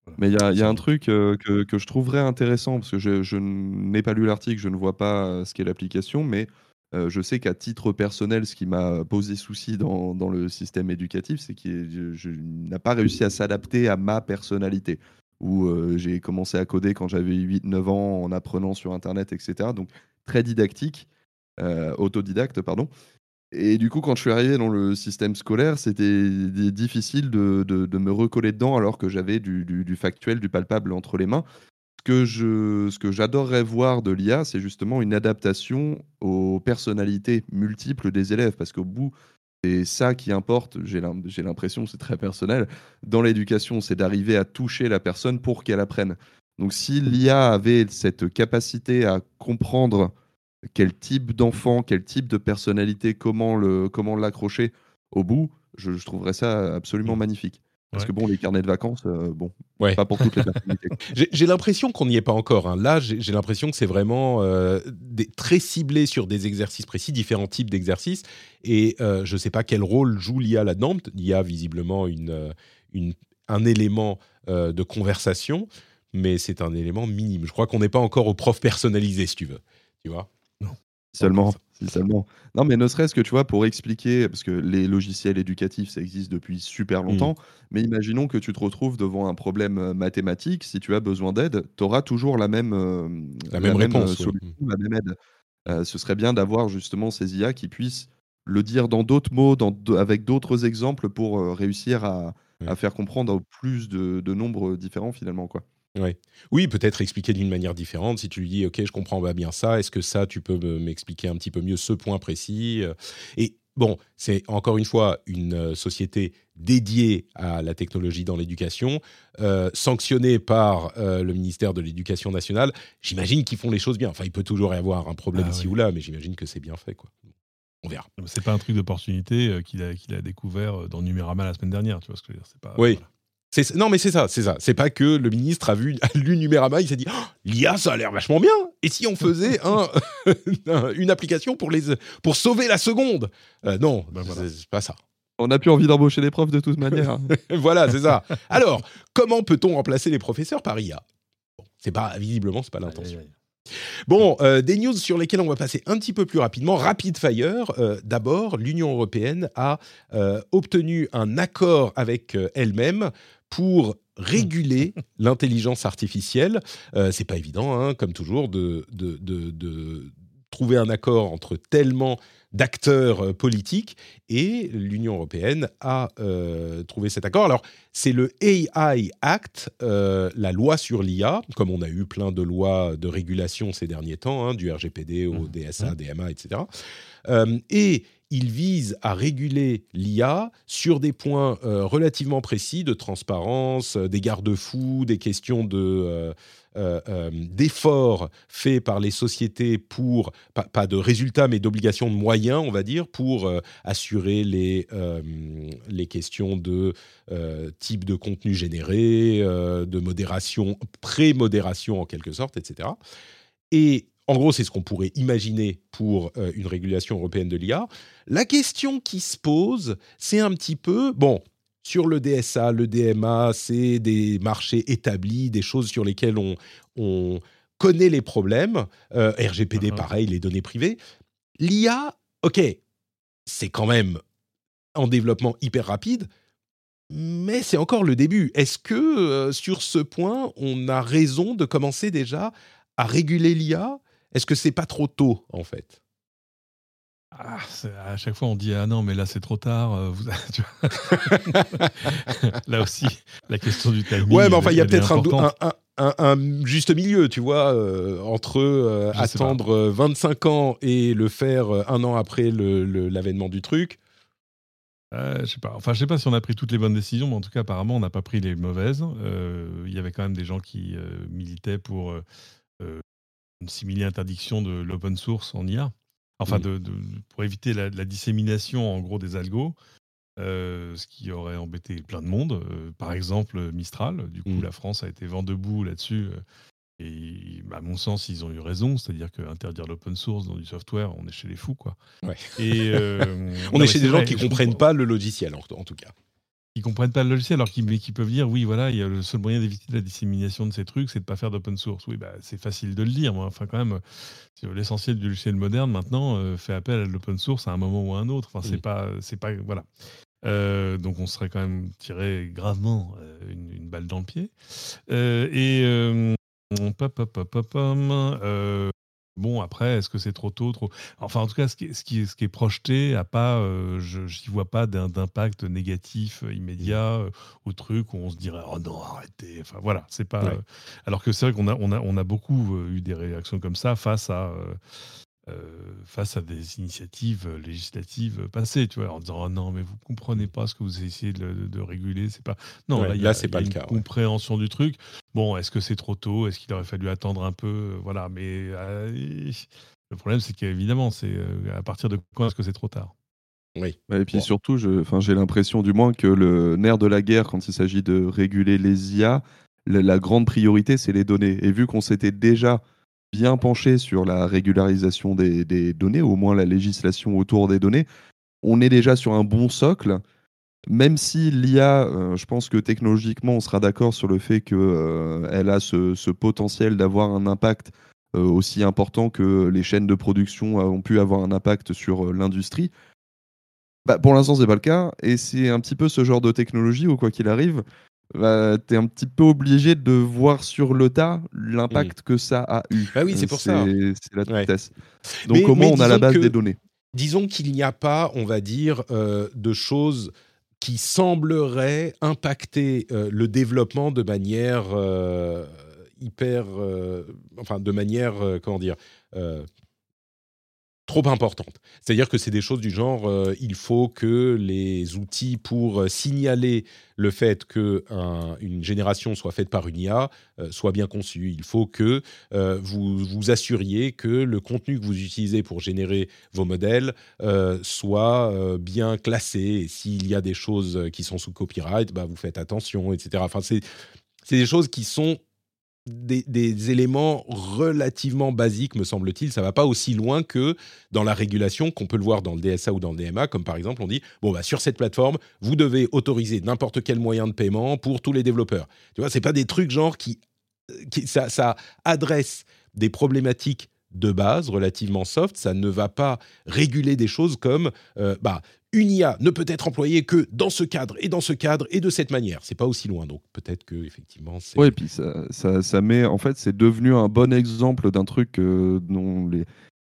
Voilà. Mais il y a, il y a C'est- un truc euh, que, que je trouverais intéressant, parce que je, je n'ai pas lu l'article, je ne vois pas ce qu'est l'application, mais euh, je sais qu'à titre personnel, ce qui m'a posé souci dans, dans le système éducatif, c'est qu'il je, n'a pas réussi à s'adapter à ma personnalité. Où euh, j'ai commencé à coder quand j'avais 8-9 ans en apprenant sur Internet, etc. Donc très didactique, euh, autodidacte, pardon. Et du coup, quand je suis arrivé dans le système scolaire, c'était di- difficile de, de- me recoller dedans alors que j'avais du- du factuel, du palpable entre les mains. Ce que, je, ce que j'adorerais voir de l'IA, c'est justement une adaptation aux personnalités multiples des élèves. Parce qu'au bout, c'est ça qui importe, j'ai l'im- j'ai l'impression, c'est très personnel, dans l'éducation, c'est d'arriver à toucher la personne pour qu'elle apprenne. Donc si l'IA avait cette capacité à comprendre quel type d'enfant, quel type de personnalité, comment le comment l'accrocher au bout, je, je trouverais ça absolument Mm. magnifique. Parce Ouais. que bon, les carnets de vacances, euh, bon, Ouais. pas pour toutes les quoi. J'ai l'impression qu'on n'y est pas encore. hein. Là, j'ai l'impression que c'est vraiment euh, des- très ciblé sur des exercices précis, différents types d'exercices. Et euh, je ne sais pas quel rôle joue l'IA là-dedans. Il y a visiblement une, une- un élément de conversation, mais c'est un élément minime. Je crois qu'on n'est pas encore au prof personnalisé, si tu veux. Tu vois? Seulement, si seulement. Non, mais ne serait-ce que tu vois pour expliquer, parce que les logiciels éducatifs, ça existe depuis super longtemps. Mais imaginons que tu te retrouves devant un problème euh, mathématique, si tu as besoin d'aide, tu auras toujours la même, euh, La même réponse, solution, la même aide. Euh, ce serait bien d'avoir justement ces IA qui puissent le dire dans d'autres mots, dans avec d'autres exemples pour réussir à, Ouais. à faire comprendre au plus de, de nombres différents finalement. Quoi. Oui, peut-être expliquer d'une manière différente. Si tu lui dis, OK, je comprends pas bien ça, est-ce que ça, tu peux me- m'expliquer un petit peu mieux ce point précis euh, Et bon, c'est encore une fois une euh, société dédiée à la technologie dans l'éducation, euh, sanctionnée par euh, le ministère de l'Éducation nationale. J'imagine qu'ils font les choses bien. Enfin, il peut toujours y avoir un problème Ah ici oui. ou là, mais j'imagine que c'est bien fait. Quoi. On verra. C'est pas un truc d'opportunité qu'il a, qu'il a découvert dans Numérama la semaine dernière, tu vois ce que je veux dire? Pas, Oui. voilà. C'est- non, mais c'est ça, c'est ça. C'est pas que le ministre a vu a lu Numérama, il s'est dit Oh, l'IA, ça a l'air vachement bien. Et si on faisait un, un- une application pour les pour sauver la seconde? Euh, Non, Ben voilà. c'est c'est pas ça. On n'a plus envie d'embaucher des profs de toute manière. voilà, c'est ça. Alors, comment peut-on remplacer les professeurs par IA Bon, C'est pas visiblement, c'est pas l'intention. Bon, euh, des news sur lesquelles on va passer un petit peu plus rapidement. Rapid fire. euh, D'abord, l'Union européenne a euh, obtenu un accord avec euh, elle-même pour réguler l'intelligence artificielle. Euh, c'est pas évident, hein, comme toujours, de, de, de, de trouver un accord entre tellement d'acteurs euh, politiques et l'Union européenne a euh, trouvé cet accord. Alors, c'est le AI Act, euh, la loi sur l'IA, comme on a eu plein de lois de régulation ces derniers temps, hein, du RGPD au Mmh. DSA, DMA, etc. Euh, et il vise à réguler l'IA sur des points euh, relativement précis de transparence, euh, des garde-fous, des questions de euh, d'efforts faits par les sociétés pour pas, de résultats mais d'obligations de moyens, on va dire, pour assurer les les questions de type de contenu généré, de modération, pré-modération en quelque sorte, etc. Et en gros, c'est ce qu'on pourrait imaginer pour euh, une régulation européenne de l'IA. La question qui se pose, c'est un petit peu, bon, sur le DSA, le DMA, c'est des marchés établis, des choses sur lesquelles on, on connaît les problèmes. Euh, RGPD, Mhm. pareil, les données privées. L'IA, ok, c'est quand même en développement hyper rapide, mais c'est encore le début. Est-ce que euh, sur ce point, on a raison de commencer déjà à réguler l'IA Est-ce que c'est pas trop tôt, en fait? Ah, à chaque fois, on dit Ah non, mais là, c'est trop tard. euh, vous- tu vois. là aussi, la question du timing. Ouais, mais enfin, il y a peut-être un, importante. un- un- un juste milieu, tu vois, euh, entre euh, attendre euh, 25 ans et le faire un an après l'avènement du truc. Je sais pas. Enfin, je sais pas si on a pris toutes les bonnes décisions, mais en tout cas, apparemment, on n'a pas pris les mauvaises. Il y avait quand même des gens qui militaient pour une simili interdiction de l'open source en IA. Enfin, Mm. de, de- pour éviter la, la dissémination, en gros, des algos. euh, ce qui aurait embêté plein de monde. Euh, par exemple, Mistral. Du coup, Mm. la France a été vent debout là-dessus. euh, et à mon sens, ils ont eu raison. C'est-à-dire qu'interdire l'open source dans du software, on est chez les fous, quoi. Ouais. Et, On non, est chez des gens qui je comprennent pas le logiciel, en, en tout cas. Qui comprennent pas le logiciel, alors qu'ils mais peuvent dire oui, voilà, il y a le seul moyen d'éviter la dissémination de ces trucs, c'est de pas faire d'open source. Oui, bah, c'est facile de le dire. Moi. Enfin, quand même, euh, l'essentiel du logiciel moderne maintenant euh, fait appel à l'open source à un moment ou à un autre. Enfin, c'est Mm. pas, c'est pas, voilà. Euh, donc, on serait quand même tiré gravement euh, une, une balle dans le pied. Euh, et euh, pop, pop, pop, pop, pom, euh, Bon, après, est-ce que c'est trop tôt trop... Enfin, en tout cas, ce qui est, ce qui est, ce qui est projeté, a pas, euh, je n'y vois pas d'impact négatif euh, immédiat euh, au truc où on se dirait oh non, arrêtez. Enfin, voilà, c'est pas. Ouais. alors que c'est vrai qu'on a, on a, on a beaucoup eu des réactions comme ça face à. Euh, euh, face à des initiatives euh, législatives passées, tu vois, en disant oh non mais vous comprenez pas ce que vous essayez de, de- de réguler, c'est pas non Ouais, là, il y là, a- c'est il y pas a le une cas, ouais. compréhension du truc. Bon, est-ce que c'est trop tôt? Est-ce qu'il aurait fallu attendre un peu? Euh, Voilà, mais euh, le problème c'est qu'évidemment, c'est euh, à partir de quand est-ce que c'est trop tard? Oui. Ouais, Et puis Bon. surtout, j'ai l'impression du moins que le nerf de la guerre, quand il s'agit de réguler les IA, la, la grande priorité, c'est les données. Et vu qu'on s'était déjà bien penché sur la régularisation des, données, au moins la législation autour des données, on est déjà sur un bon socle. Même si l'IA, euh, je pense que technologiquement, on sera d'accord sur le fait qu'elle a ce, ce potentiel d'avoir un impact euh, aussi important que les chaînes de production ont pu avoir un impact sur euh, l'industrie. Bah, pour l'instant, c'est pas le cas, et c'est un petit peu ce genre de technologie où, quoi qu'il arrive, bah, tu es un petit peu obligé de voir sur le tas l'impact que ça a eu. Bah oui, c'est Euh, pour ça. C'est la Ouais. vitesse. Donc, Mais- au moins, on a la base que- des données. Disons qu'il n'y a pas, on va dire, euh, de choses qui sembleraient impacter euh, le développement de manière euh, hyper, euh, enfin de manière, euh, comment dire, euh, trop importante. C'est-à-dire que c'est des choses du genre, euh, il faut que les outils pour euh, signaler le fait que un- une génération soit faite par une IA euh, soient bien conçus. Il faut que vous vous assuriez que le contenu que vous utilisez pour générer vos modèles soit bien classé. S'il y a des choses qui sont sous copyright, bah, vous faites attention, etc. Enfin, c'est des choses qui sont des, éléments relativement basiques, me semble-t-il. Ça va pas aussi loin que dans la régulation qu'on peut le voir dans le DSA ou dans le DMA, comme par exemple on dit bon bah sur cette plateforme vous devez autoriser n'importe quel moyen de paiement pour tous les développeurs. Tu vois, pas des trucs genre qui, qui ça, ça adresse des problématiques de base relativement soft. Ça ne va pas réguler des choses comme euh, bah une IA ne peut être employée que dans ce cadre et dans ce cadre et de cette manière. C'est pas aussi loin, donc peut-être que effectivement. Ouais, et puis ça, ça, ça met, en fait, c'est devenu un bon exemple d'un truc euh, dont les,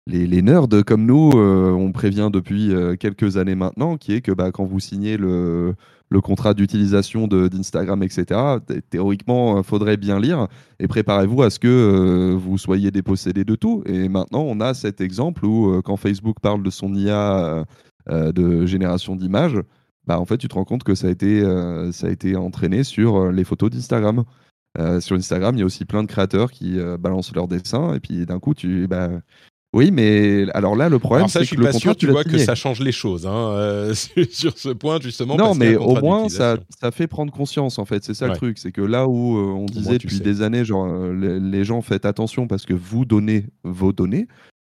les, nerds comme nous, euh, on prévient depuis euh, quelques années maintenant, qui est que bah, quand vous signez le, contrat d'utilisation d'Instagram, etc., thé- théoriquement, il faudrait bien lire et préparez-vous à ce que euh, vous soyez dépossédé de tout. Et maintenant, on a cet exemple où euh, quand Facebook parle de son IA euh, euh, de génération d'images, bah, en fait, tu te rends compte que ça a été, euh, entraîné sur euh, les photos d'Instagram. Euh, sur Instagram, il y a aussi plein de créateurs qui euh, balancent leurs dessins et puis d'un coup, tu... Bah, oui, mais alors là, le problème, c'est je suis que le pas sûr, tu l'as vois, que ça change les choses hein, euh, sur ce point, justement. Non, parce mais au moins, ça, ça fait prendre conscience, en fait. C'est ça Ouais. le truc. C'est que là où euh, on disait tu depuis sais. des années, genre, euh, les, les gens, faites attention parce que vous donnez vos données,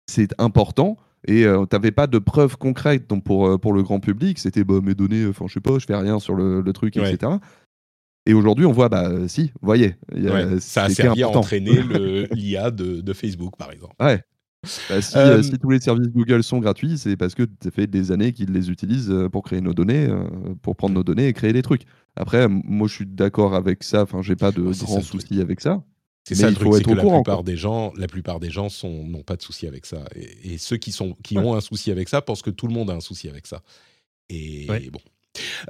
c'est important. Et tu n'avais pas de preuves concrètes donc pour, pour le grand public. C'était bah, mes données, enfin, je sais pas, je fais rien sur le, le truc, Ouais. etc. Et aujourd'hui, on voit, bah, si, vous voyez, Ouais, ça a servi à entraîner le- l'IA de, de Facebook, par exemple. Ouais. Bah, si, Euh, euh, si tous les services Google sont gratuits, c'est parce que ça fait des années qu'ils les utilisent euh, pour créer nos données, pour prendre nos données et créer des trucs. Après, moi, je suis d'accord avec ça. Enfin, j'ai pas de ça grands soucis avec ça. C'est Mais ça le il truc, faut c'est être que la courant, plupart quoi. des gens, la plupart des gens n'ont pas de souci avec ça. Et, et ceux qui sont qui ont un souci avec ça pensent que tout le monde a un souci avec ça. Et Ouais. bon,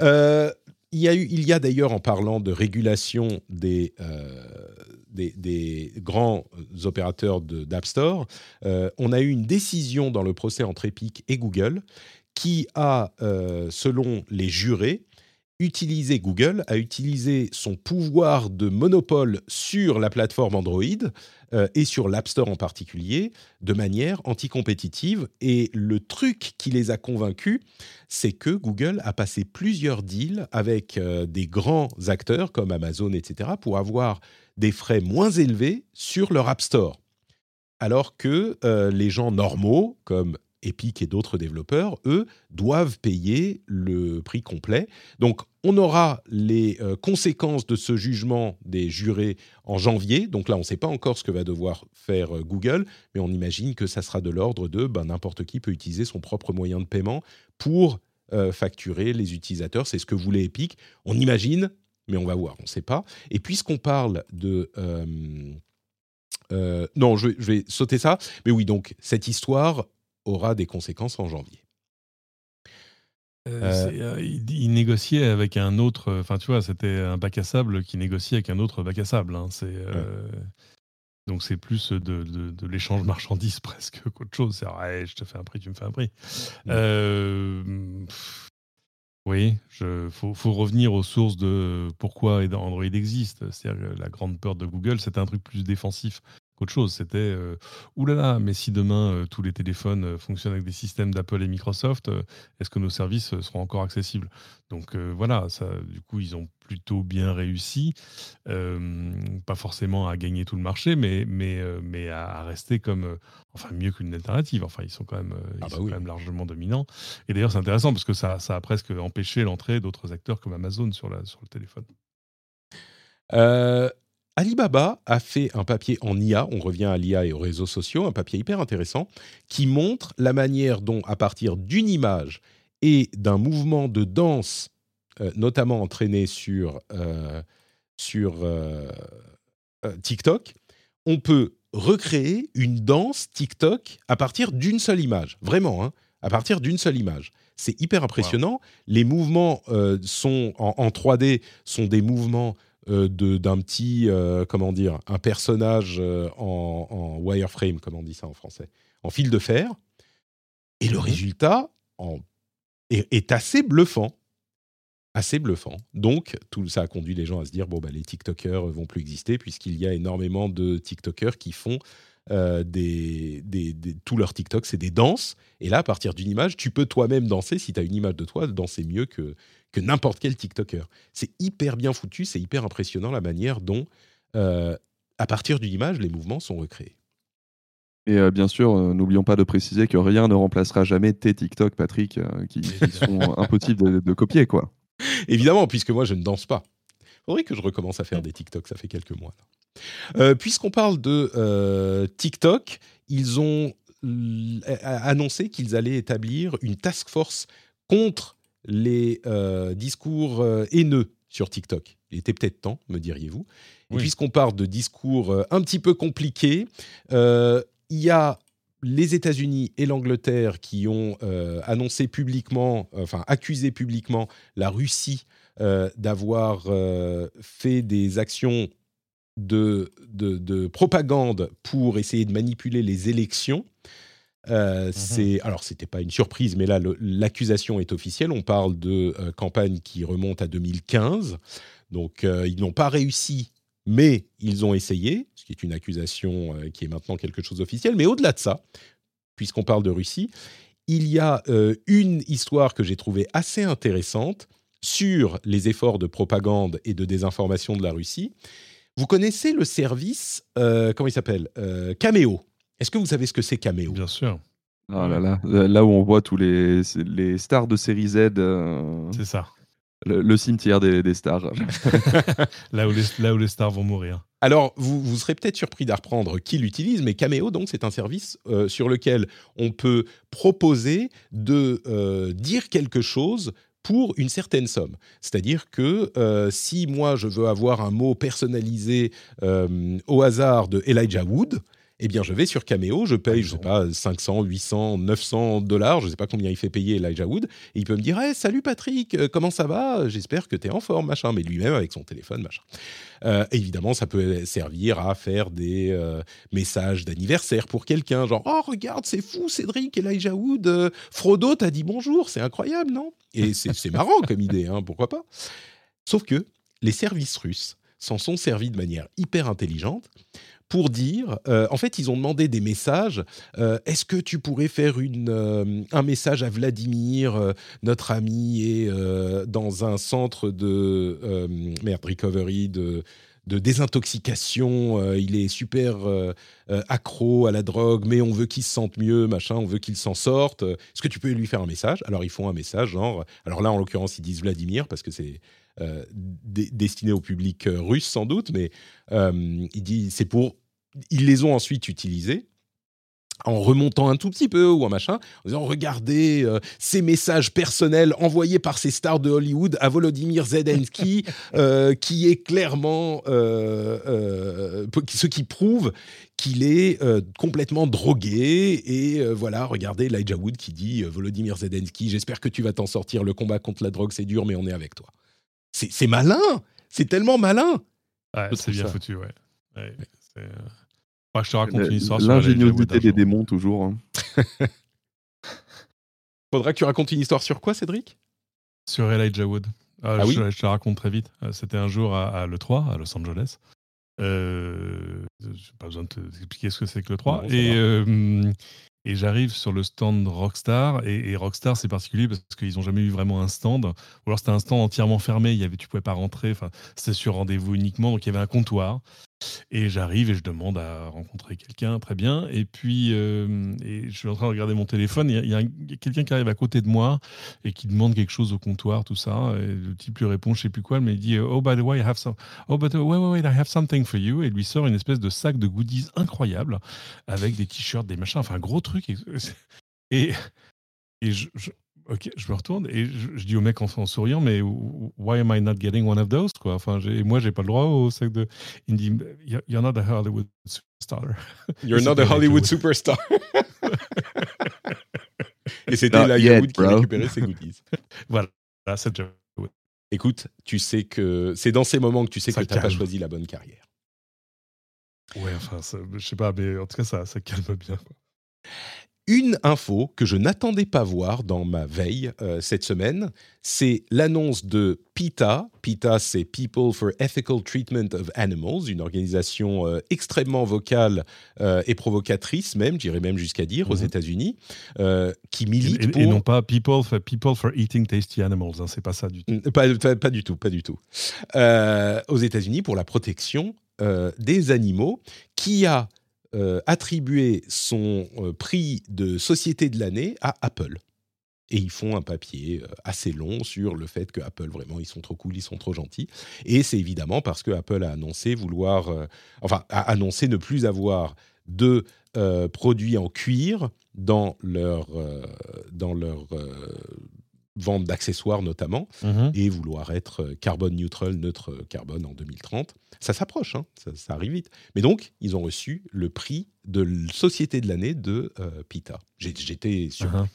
Euh, il y a eu, il y a d'ailleurs en parlant de régulation des euh, des, grands opérateurs de- d'App Store, euh, on a eu une décision dans le procès entre Epic et Google qui a, euh, selon les jurés, utilisé Google a utilisé son pouvoir de monopole sur la plateforme Android euh, et sur l'App Store en particulier de manière anticompétitive. Et le truc qui les a convaincus, c'est que Google a passé plusieurs deals avec euh, des grands acteurs comme Amazon, etc., pour avoir des frais moins élevés sur leur App Store. Alors que euh, les gens normaux, comme Epic et d'autres développeurs, eux, doivent payer le prix complet. Donc, on aura les euh, conséquences de ce jugement des jurés en janvier. Donc là, on ne sait pas encore ce que va devoir faire euh, Google, mais on imagine que ça sera de l'ordre de ben, n'importe qui peut utiliser son propre moyen de paiement pour facturer les utilisateurs. C'est ce que voulait Epic. On imagine, mais on va voir, on ne sait pas. Et puisqu'on parle de... euh, euh, non, je vais, je vais sauter ça. Mais oui, donc cette histoire aura des conséquences en janvier. Euh, il, il négociait avec un autre. Enfin, tu vois, c'était un bac à sable qui négociait avec un autre bac à sable. hein, c'est, Donc, c'est plus de, de, de l'échange marchandise presque qu'autre chose. C'est ouais, je te fais un prix, tu me fais un prix. Mm. Euh, pff, oui, il faut, revenir aux sources de pourquoi Android existe. C'est-à-dire que la grande peur de Google, c'était un truc plus défensif qu'autre chose. C'était euh, oulala, mais si demain euh, tous les téléphones euh, fonctionnent avec des systèmes d'Apple et Microsoft, est-ce que nos services seront encore accessibles? Donc voilà, ça, du coup, ils ont plutôt bien réussi, Euh, pas forcément à gagner tout le marché, mais, mais, euh, mais à, à rester comme, euh, enfin mieux qu'une alternative. Enfin, ils sont quand même, ils Ah bah sont oui. quand même largement dominants. Et d'ailleurs, c'est intéressant parce que ça, ça a presque empêché l'entrée d'autres acteurs comme Amazon sur, la, sur le téléphone. Euh, Alibaba a fait un papier en IA, on revient à l'IA et aux réseaux sociaux, un papier hyper intéressant, qui montre la manière dont, à partir d'une image et d'un mouvement de danse, notamment entraîné sur, euh, sur euh, euh, TikTok, on peut recréer une danse TikTok à partir d'une seule image. Vraiment, hein, à partir d'une seule image. C'est hyper impressionnant. Les mouvements euh, sont en, en 3D sont des mouvements euh, de- d'un petit, euh, comment dire, un personnage euh, en, en wireframe, comme on dit ça en français, en fil de fer. Et le résultat en- est, est assez bluffant. Assez bluffant. Donc, tout ça a conduit les gens à se dire bon, bah, les TikTokers vont plus exister, puisqu'il y a énormément de TikTokers qui font euh, des, des, des- Tout leur TikTok, c'est des danses. Et là, à partir d'une image, tu peux toi-même danser. Si tu as une image de toi, danser mieux que, que n'importe quel TikToker. C'est hyper bien foutu, c'est hyper impressionnant la manière dont, euh, à partir d'une image, les mouvements sont recréés. Et euh, bien sûr, euh, n'oublions pas de préciser que rien ne remplacera jamais tes TikTok, Patrick, qui, qui sont impossibles de, de copier, quoi. Évidemment, puisque moi, je ne danse pas. faudrait que je recommence à faire des TikTok, ça fait quelques mois. Euh, Puisqu'on parle de euh, TikTok, ils ont a- annoncé qu'ils allaient établir une task force contre les euh, discours euh, haineux sur TikTok. Il était peut-être temps, me diriez-vous. Et puisqu'on parle de discours euh, un petit peu compliqués, euh, il y a les États-Unis et l'Angleterre qui ont euh, annoncé publiquement, enfin accusé publiquement la Russie euh, d'avoir euh, fait des actions de, de, de propagande pour essayer de manipuler les élections. Euh, c'est alors c'était pas une surprise, mais là l'accusation est officielle. On parle de euh, campagne qui remonte à 2015, donc euh, ils n'ont pas réussi, mais ils ont essayé, ce qui est une accusation euh, qui est maintenant quelque chose d'officiel. Mais au-delà de ça, puisqu'on parle de Russie, il y a euh, une histoire que j'ai trouvée assez intéressante sur les efforts de propagande et de désinformation de la Russie. Vous connaissez le service, euh, comment il s'appelle Euh, Cameo. Est-ce que vous savez ce que c'est Cameo? Bien sûr, Ah là là, là où on voit tous les, les stars de série Z, euh, c'est ça. Le, le cimetière des, des stars. Là où, les, là où les stars vont mourir. Alors, vous, vous serez peut-être surpris d'apprendre qui l'utilise, mais Cameo, donc, c'est un service euh, sur lequel on peut proposer de euh, dire quelque chose pour une certaine somme. C'est-à-dire que euh, si moi, je veux avoir un mot personnalisé euh, au hasard de Elijah Wood, eh bien, je vais sur Cameo, je paye, je sais pas, 500, 800, 900 dollars, je sais pas combien il fait payer Elijah Wood, et il peut me dire hey, Salut Patrick, euh, comment ça va? J'espère que tu es en forme, machin. Mais lui-même avec son téléphone, machin. Euh, évidemment, ça peut servir à faire des euh, messages d'anniversaire pour quelqu'un, genre Oh, regarde, c'est fou, Cédric, Elijah Wood, euh, Frodo t'a dit bonjour, c'est incroyable, non? Et c'est c'est marrant comme idée, hein, pourquoi pas? Sauf que les services russes s'en sont servis de manière hyper intelligente pour dire, euh, en fait, ils ont demandé des messages. euh, Est-ce que tu pourrais faire une, euh, un message à Vladimir, notre ami, euh, dans un centre de merde recovery de de désintoxication, il est super accro à la drogue, mais on veut qu'il se sente mieux, machin, on veut qu'il s'en sorte. Est-ce que tu peux lui faire un message? Alors ils font un message, genre, alors là en l'occurrence ils disent Vladimir parce que c'est destiné au public euh, russe sans doute, mais euh, il dit c'est pour, ils les ont ensuite utilisés en remontant un tout petit peu ou un machin, en disant regardez euh, ces messages personnels envoyés par ces stars de Hollywood à Volodymyr Zelensky, euh, qui est clairement euh, euh, ce qui prouve qu'il est euh, complètement drogué et euh, voilà regardez Elijah Wood qui dit euh, Volodymyr Zelensky j'espère que tu vas t'en sortir le combat contre la drogue c'est dur mais on est avec toi c'est c'est malin c'est tellement malin Ouais, c'est bien ça. foutu, ouais. Ouais, c'est, euh, faudra que je te raconte une histoire sur L'ingéniosité Elijah Wood un des jour. démons, toujours. hein. faudra que tu racontes une histoire sur quoi Cédric? Sur Elijah Wood. Euh, Ah oui je, je te la raconte très vite. Euh, C'était un jour à, à l'E3, à Los Angeles. Euh, j'ai pas besoin de te- t'expliquer ce que c'est que l'E3. Non, ça et euh, et j'arrive sur le stand Rockstar. Et, Rockstar, c'est particulier parce qu'ils n'ont jamais eu vraiment un stand. Ou alors c'était un stand entièrement fermé. Il y avait, tu pouvais pas rentrer. C'était sur rendez-vous uniquement. Donc il y avait un comptoir. Et j'arrive et je demande à rencontrer quelqu'un, très bien. Et puis, euh, je suis en train de regarder mon téléphone. Il y a, quelqu'un qui arrive à côté de moi et qui demande quelque chose au comptoir, tout ça. Et le type lui répond, je sais plus quoi, mais il dit Oh, by the way, I have some. Oh, but uh, wait, wait, wait, I have something for you. Et lui sort une espèce de sac de goodies incroyable avec des t-shirts, des machins, enfin, un gros truc. Et, et, je- Ok, je me retourne et je, je dis au mec en, en souriant, mais why am I not getting one of those quoi? Enfin, j'ai- moi, j'ai pas le droit au sac de. Il me dit, You're not a Hollywood superstar. You're not a Hollywood superstar. Et c'était Not Elijah yet, Wood qui récupérait ses goodies. Voilà, c'est déjà. Écoute, tu sais que c'est dans ces moments que tu sais Ça que tu n'as pas choisi la bonne carrière. Ouais, enfin, ça- je sais pas, mais en tout cas, ça, ça calme bien. quoi. Une info que je n'attendais pas voir dans ma veille euh, cette semaine, c'est l'annonce de PETA. PETA, c'est People for Ethical Treatment of Animals, une organisation euh, extrêmement vocale euh, et provocatrice même, j'irais même jusqu'à dire, aux Mhm. États-Unis, qui milite et- pour... et non pas people for, people for eating tasty animals, hein, c'est pas ça du tout. Pas, pas- pas du tout, pas du tout. Aux États-Unis, pour la protection des animaux, qui a euh, attribué son euh, prix de société de l'année à Apple. Et ils font un papier euh, assez long sur le fait que Apple, vraiment, ils sont trop cool, ils sont trop gentils. Et c'est évidemment parce que Apple a annoncé vouloir, euh, enfin, a annoncé ne plus avoir de produits en cuir dans leur, dans leur vente d'accessoires notamment, Mhm. et vouloir être euh, carbone neutral, neutre carbone en 2030. Ça s'approche, hein, ça, ça arrive vite. Mais donc, ils ont reçu le prix de société de l'année de euh, PITA. J'ai- J'étais surpris. Mhm.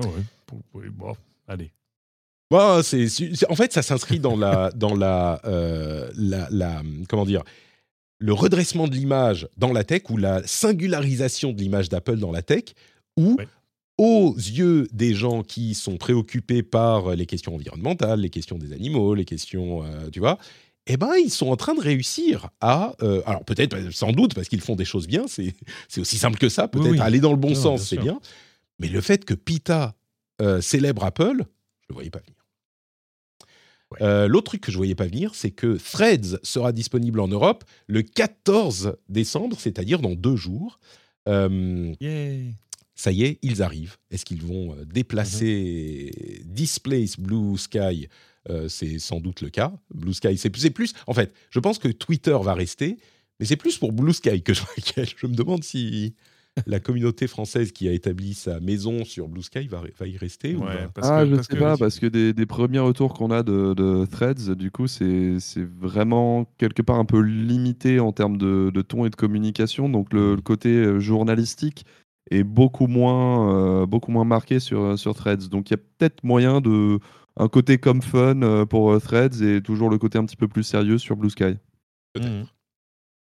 Oh ouais, pour- oui, bon, allez. Bah, c'est, c'est- en fait, ça s'inscrit dans la, dans la, euh, la, la- comment dire, le redressement de l'image dans la tech ou la singularisation de l'image d'Apple dans la tech, où Ouais. Aux yeux des gens qui sont préoccupés par les questions environnementales, les questions des animaux, les questions, euh, tu vois, eh ben, ils sont en train de réussir à, euh, alors peut-être, euh, sans doute, parce qu'ils font des choses bien, c'est, c'est aussi simple que ça, peut-être Oui, oui. aller dans le bon Non, sens, c'est bien, mais le fait que PITA euh, célèbre Apple, je ne le voyais pas venir. Ouais. Euh, L'autre truc que je voyais pas venir, c'est que Threads sera disponible en Europe le 14 décembre, c'est-à-dire dans deux jours. Ça y est, ils arrivent. Est-ce qu'ils vont euh, déplacer Displace Blue Sky? Euh, C'est sans doute le cas. Blue Sky, c'est plus. En fait, je pense que Twitter va rester, mais c'est plus pour Blue Sky que je m'inquiète. Je me demande si la communauté française qui a établi sa maison sur Blue Sky va, va y rester ou parce ah, que- je parce sais que- pas, parce que des, des premiers retours qu'on a de, de Threads, du coup, c'est vraiment quelque part un peu limité en termes de, de ton et de communication. Donc, le, le côté euh, journalistique est beaucoup moins, euh, beaucoup moins marqué sur, sur Threads. Donc, il y a peut-être moyen de. Un côté comme fun euh, pour euh, Threads et toujours le côté un petit peu plus sérieux sur Blue Sky. Peut-être. Mhm.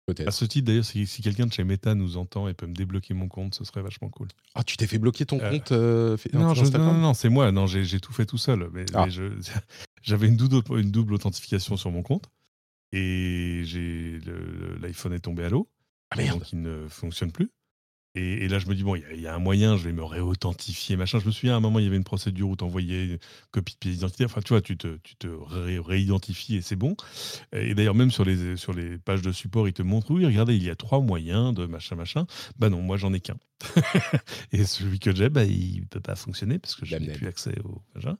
Peut-être. À ce titre, d'ailleurs, si, si quelqu'un de chez Meta nous entend et peut me débloquer mon compte, ce serait vachement cool. Ah, tu t'es fait bloquer ton Euh, compte euh, Non, je- non, non, non, c'est moi. Non, j'ai tout fait tout seul. Mais, Ah. mais j'avais une double, une double authentification sur mon compte et j'ai l'iPhone est tombé à l'eau. Ah merde. donc il ne fonctionne plus. Et, et là, je me dis, bon, il y a- il y, a un moyen, je vais me réauthentifier, machin. Je me souviens, à un moment, il y avait une procédure où tu envoyais une copie de pièce d'identité. Enfin, tu vois, tu te, tu te ré- réidentifies et c'est bon. Et d'ailleurs, même sur les, sur les pages de support, ils te montrent, oui, regardez, il y a trois moyens de machin, machin. Bah non, moi, j'en ai qu'un. et celui que j'ai, bah, il peut pas fonctionner parce que je n'ai plus accès au machin.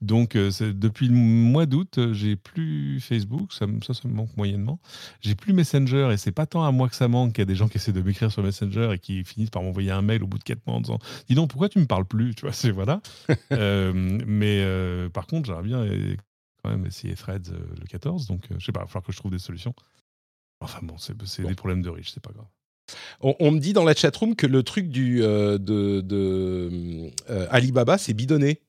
Donc, euh, depuis le mois d'août, j'ai plus Facebook. Ça, ça, ça me manque moyennement. J'ai plus Messenger et c'est pas tant à moi que ça manque qu'il y a des gens qui essaient de m'écrire sur Messenger et qui finissent par m'envoyer un mail au bout de quatre mois en disant Dis donc, pourquoi tu me parles plus? Tu vois, c'est voilà. Euh, mais euh, par contre, j'aimerais bien quand même essayer Threads euh, le 14. Donc, euh, je sais pas, il va falloir que je trouve des solutions. Enfin bon, c'est c'est Bon. des problèmes de riches, c'est pas grave. On, on me dit dans la chatroom que le truc du, euh, de, de, euh, Alibaba, c'est bidonné.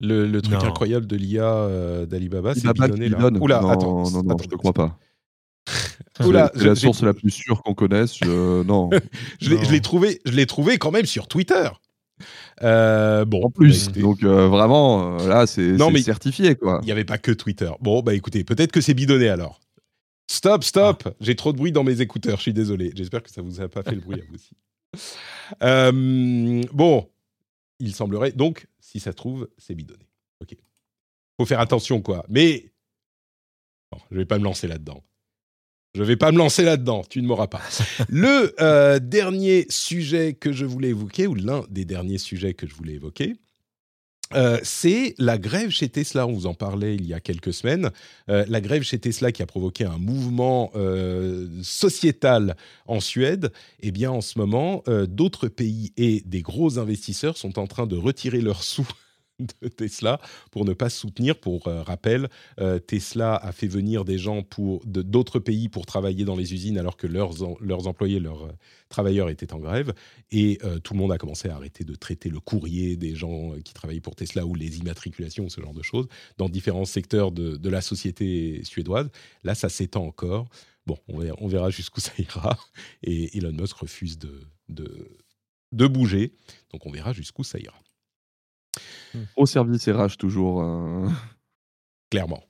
Le, le truc Non. incroyable de l'IA euh, d'Alibaba, c'est Alibaba bidonné là. Oula, non, attends. non, non, attends, je ne crois pas. C'est la source la plus sûre qu'on connaisse. je- Non. Je l'ai- Non. je l'ai trouvé, je l'ai trouvé quand même sur Twitter. Euh, bon, En plus, bah, donc euh, vraiment, euh, là, c'est certifié, quoi. il n'y avait pas que Twitter. Bon, bah écoutez, peut-être que c'est bidonné alors. Stop, stop Ah. J'ai trop de bruit dans mes écouteurs, je suis désolé. J'espère que ça vous a pas fait le bruit à vous aussi. Euh, bon, il semblerait. Donc, si ça se trouve, c'est bidonné. Ok. Faut faire attention, quoi. Mais. Non, je vais pas me lancer là-dedans. Je vais pas me lancer là-dedans, tu ne m'auras pas. Le euh, dernier sujet que je voulais évoquer, ou l'un des derniers sujets que je voulais évoquer, euh, c'est la grève chez Tesla. On vous en parlait il y a quelques semaines. Euh, la grève chez Tesla qui a provoqué un mouvement euh, sociétal en Suède. Eh bien, en ce moment, d'autres pays et des gros investisseurs sont en train de retirer leurs sous de Tesla pour ne pas soutenir. Pour euh, rappel, euh, Tesla a fait venir des gens pour d'autres pays pour travailler dans les usines alors que leurs, em- leurs employés, leurs euh, travailleurs étaient en grève. Et tout le monde a commencé à arrêter de traiter le courrier des gens qui travaillaient pour Tesla ou les immatriculations, ce genre de choses, dans différents secteurs de, la société suédoise. Là, ça s'étend encore. Bon, on verra, on verra jusqu'où ça ira. Et Elon Musk refuse de, de, de bouger. Donc, on verra jusqu'où ça ira. Au service RH, toujours. euh. clairement.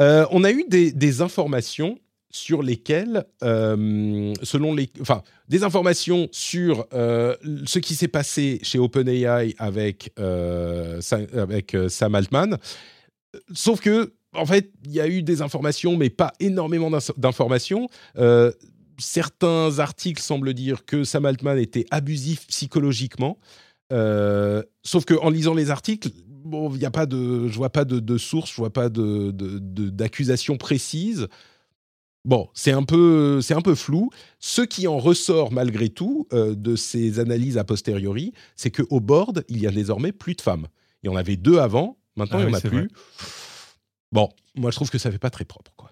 Euh, on a eu des, informations sur lesquelles, euh, selon les, enfin, des informations sur euh, ce qui s'est passé chez OpenAI avec euh, Sa- avec Sam Altman. Sauf que, en fait, il y a eu des informations, mais pas énormément d'informations. Certains articles semblent dire que Sam Altman était abusif psychologiquement. Euh, sauf que en lisant les articles, bon, il a pas de, je vois pas de, de source, je vois pas de d'accusation précise. Bon, c'est un peu, c'est un peu flou. Ce qui en ressort malgré tout euh, de ces analyses a posteriori, c'est que au board, il y a désormais plus de femmes. Il y en avait deux avant, maintenant Ah il n'y oui, en a plus. vrai. Bon, moi je trouve que ça fait pas très propre. Quoi.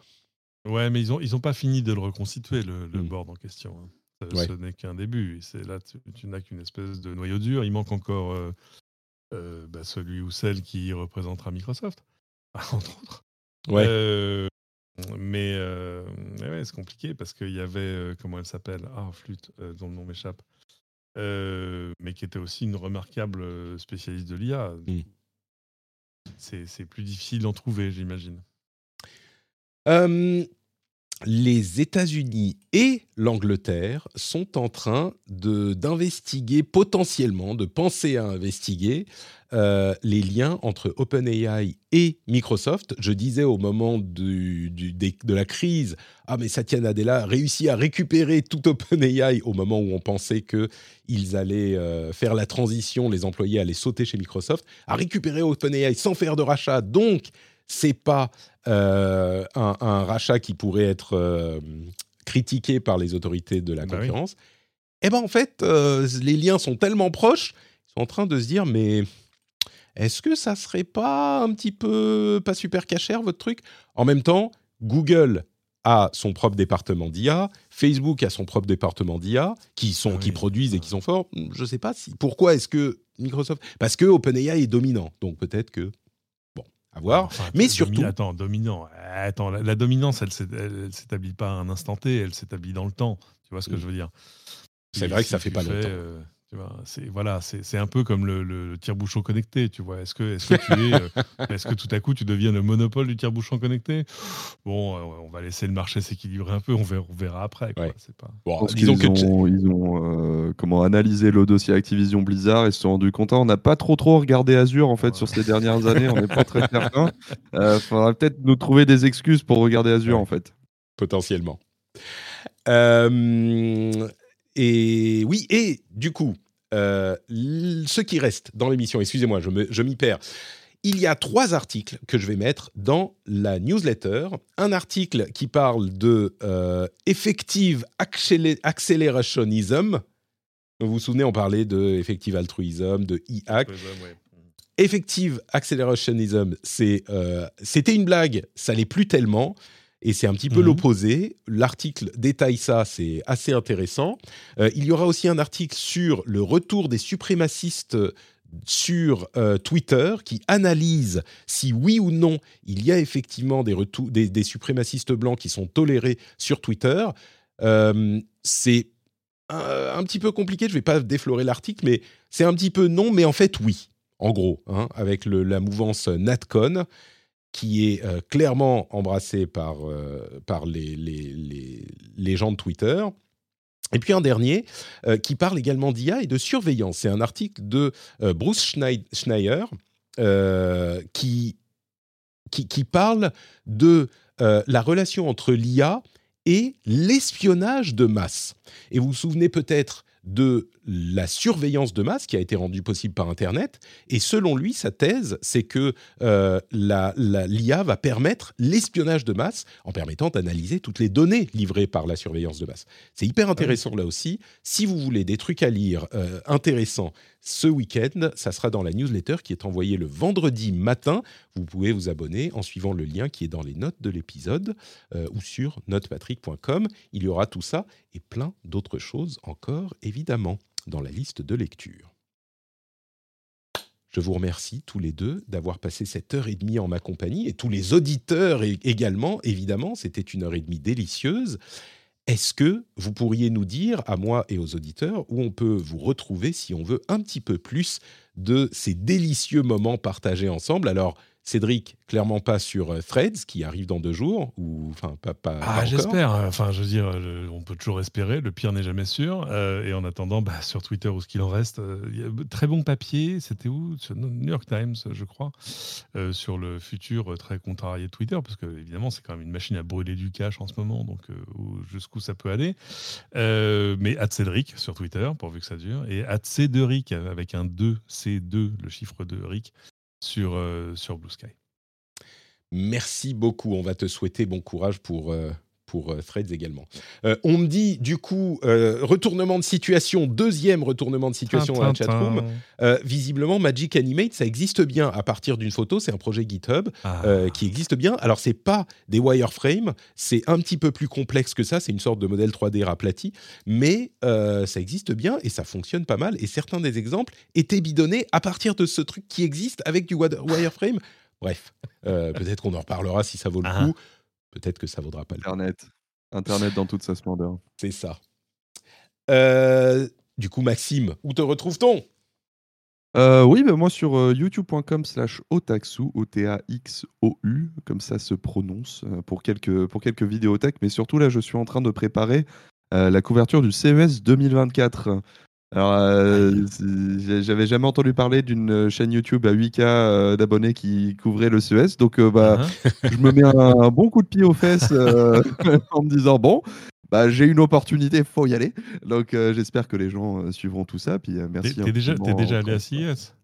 Ouais, mais ils ont, ils ont pas fini de le reconstituer, le, le Mm. board en question. hein. Ouais. Ce n'est qu'un début. C'est là, tu, tu n'as qu'une espèce de noyau dur. Il manque encore euh, euh, bah, celui ou celle qui représentera Microsoft, entre autres. Ouais. Euh, mais euh, mais ouais, c'est compliqué parce qu'il y avait, euh, comment elle s'appelle? Ah, flûte, euh, dont le nom m'échappe. Euh, mais qui était aussi une remarquable euh, spécialiste de l'IA. Mm. C'est c'est plus difficile d'en trouver, j'imagine. Les États-Unis et l'Angleterre sont en train d'investiguer potentiellement, de penser à investiguer euh, les liens entre OpenAI et Microsoft. Je disais au moment de la crise, ah mais Satya Nadella a réussi à récupérer tout OpenAI au moment où on pensait que ils allaient euh, faire la transition, les employés allaient sauter chez Microsoft, a récupéré OpenAI sans faire de rachat. Donc c'est pas un, un rachat qui pourrait être euh, critiqué par les autorités de la Bah oui. concurrence, eh ben en fait, euh, les liens sont tellement proches, ils sont en train de se dire, mais est-ce que ça serait pas un petit peu pas super cachère votre truc? En même temps, Google a son propre département d'IA, Facebook a son propre département d'IA, qui sont Ah qui produisent et qui sont forts. Je sais pas si pourquoi est-ce que Microsoft parce que OpenAI est dominant, donc peut-être que à voir. Enfin, Mais domi- surtout- Attends, dominant. Attends, la, la dominance, elle elle s'établit pas à un instant T, elle s'établit dans le temps. Tu vois ce que je veux dire? C'est vrai que ça fait tu pas longtemps. euh, c'est voilà, c'est c'est un peu comme le, le tire-bouchon connecté. Tu vois, est-ce que est-ce que tu es, euh, est-ce que tout à coup tu deviens le monopole du tire-bouchon connecté? Bon, euh, on va laisser le marché s'équilibrer un peu. On verra, on verra après. quoi. Ouais. C'est pas. Bon, disons qu'ils que ont, ils ont euh, comment, analysé le dossier Activision Blizzard et se sont rendus compte. On n'a pas trop trop regardé Azure en fait Ouais. sur ces dernières années. On n'est pas très certain. Euh, faudra peut-être nous trouver des excuses pour regarder Azure Ouais. en fait. potentiellement. Euh, et oui, et du coup, euh, ce qui reste dans l'émission, excusez-moi, je m'y perds. Il y a trois articles que je vais mettre dans la newsletter. Un article qui parle de euh, effective accelerationism. Vous vous souvenez, on parlait de effective altruism, de e-hack. Effective Accelerationism, euh, c'était une blague, ça l'est plus tellement, et c'est un petit peu Mhm. l'opposé. L'article détaille ça, c'est assez intéressant. Euh, il y aura aussi un article sur le retour des suprémacistes sur euh, Twitter qui analyse si oui ou non il y a effectivement des, retou- des, des suprémacistes blancs qui sont tolérés sur Twitter. Euh, c'est un, un petit peu compliqué, je ne vais pas déflorer l'article, mais c'est un petit peu non, mais en fait oui en gros, hein, avec le- la mouvance NatCon, qui est euh, clairement embrassée par, euh, par les, les, les- les gens de Twitter. Et puis un dernier euh, qui parle également d'IA et de surveillance. C'est un article de Bruce Schneier qui, qui, qui parle de la relation entre l'IA et l'espionnage de masse. Et vous vous souvenez peut-être de la surveillance de masse qui a été rendue possible par Internet. Et selon lui, sa thèse, c'est que euh, la- la- l'IA va permettre l'espionnage de masse en permettant d'analyser toutes les données livrées par la surveillance de masse. C'est hyper intéressant là aussi. Si vous voulez des trucs à lire euh, intéressants ce week-end, ça sera dans la newsletter qui est envoyée le vendredi matin. Vous pouvez vous abonner en suivant le lien qui est dans les notes de l'épisode euh, ou sur notepatrick.com. Il y aura tout ça et plein d'autres choses encore, évidemment, dans la liste de lecture. Je vous remercie tous les deux d'avoir passé cette heure et demie en ma compagnie et tous les auditeurs également, évidemment, c'était une heure et demie délicieuse. Est-ce que vous pourriez nous dire, à moi et aux auditeurs, où on peut vous retrouver si on veut un petit peu plus de ces délicieux moments partagés ensemble? Alors, Cédric, clairement pas sur euh, Threads, qui arrive dans deux jours, ou enfin pas, Ah, j'espère. Enfin, je veux dire, le- on peut toujours espérer. Le pire n'est jamais sûr. Euh, et en attendant, bah, sur Twitter ou ce qu'il en reste, euh, très bon papier. C'était où? Sur New York Times, je crois, euh, sur le futur euh, très contrarié de Twitter, parce que évidemment, c'est quand même une machine à brûler du cash en ce moment, donc euh, où- jusqu'où ça peut aller. Euh, mais Cédric sur Twitter, pourvu que ça dure, et Cédric avec un 2, C2, le chiffre de Rick, sur, euh, sur Blue Sky. Merci beaucoup. On va te souhaiter bon courage pour, euh, pour euh, Threads également. Euh, on me dit du coup euh, retournement de situation, deuxième retournement de situation dans la chatroom. Visiblement, Magic Animate, ça existe bien à partir d'une photo. C'est un projet GitHub Ah. qui existe bien. Alors, c'est pas des wireframes, c'est un petit peu plus complexe que ça. C'est une sorte de modèle 3D raplati, mais ça existe bien et ça fonctionne pas mal. Et certains des exemples étaient bidonnés à partir de ce truc qui existe avec du wireframe. Bref, euh, peut-être qu'on en reparlera si ça vaut le Ah. coup. Peut-être que ça vaudra pas le coup. Internet. Internet dans toute sa splendeur. C'est ça. Euh, du coup, Maxime, où te retrouve-t-on? Euh, oui, bah, moi sur euh, youtube.com slash otaxu, O-T-A-X-O-U, comme ça se prononce, euh, pour, quelques, pour quelques tech. Mais surtout, là, je suis en train de préparer la couverture du CES 2024. Alors, euh, j'avais jamais entendu parler d'une chaîne YouTube à 8K euh, d'abonnés qui couvrait le CES. Donc, euh, bah, Hein je me mets un, un bon coup de pied aux fesses en me disant bon, bah, j'ai une opportunité, faut y aller. Donc j'espère que les gens suivront tout ça. Puis merci. t'es déjà, t'es infiniment déjà allé à. CES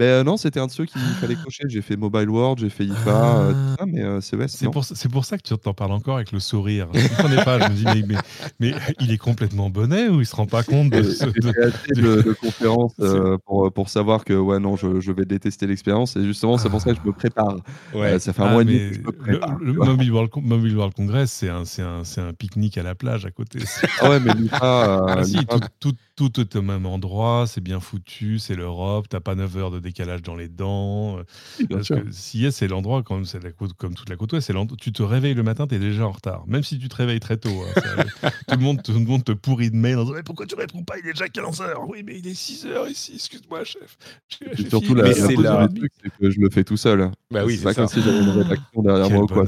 Mais euh, non, c'était un de ceux qu'il fallait cocher. J'ai fait Mobile World, j'ai fait IFA, euh, tout ça, mais euh, CES, C'est pour, c'est pour ça que tu t'en parles encore avec le sourire. Je ne comprenais pas. Je me dis, mais, mais, mais il est complètement bonnet ou il se rend pas compte de J'ai ce. j'ai de- fait assez de, de conférences euh, pour, pour savoir que ouais non je, je vais détester l'expérience et justement c'est pour ça que je me prépare. Euh, ça fait un Ah, mois et demi mais que je me le, le tu vois. Mobile, World, Con- Mobile World Congress, c'est un, c'est un, c'est un pique-nique à la plage à côté. C'est- Ah ouais mais l'IFA, euh, Ah si, l'IFA, tout, tout, tout est au même endroit, c'est bien foutu, c'est l'Europe, t'as pas 9 heures de décalage dans les dents. euh, bien Parce sûr. que CIS, c'est l'endroit, quand même, c'est la côte, comme toute la côte ouest, tu te réveilles le matin, tu es déjà en retard. Même si tu te réveilles très tôt. hein, ça- tout, le monde, tout le monde te pourrit de mail en disant Mais pourquoi tu réponds pas? Il est déjà 15 heures. Oui, mais il est 6 heures ici, excuse-moi, chef. J'ai- surtout la, la truc, c'est que je le fais tout seul. Bah oui, c'est ça. comme si j'avais une rédaction derrière Quel moi ou quoi.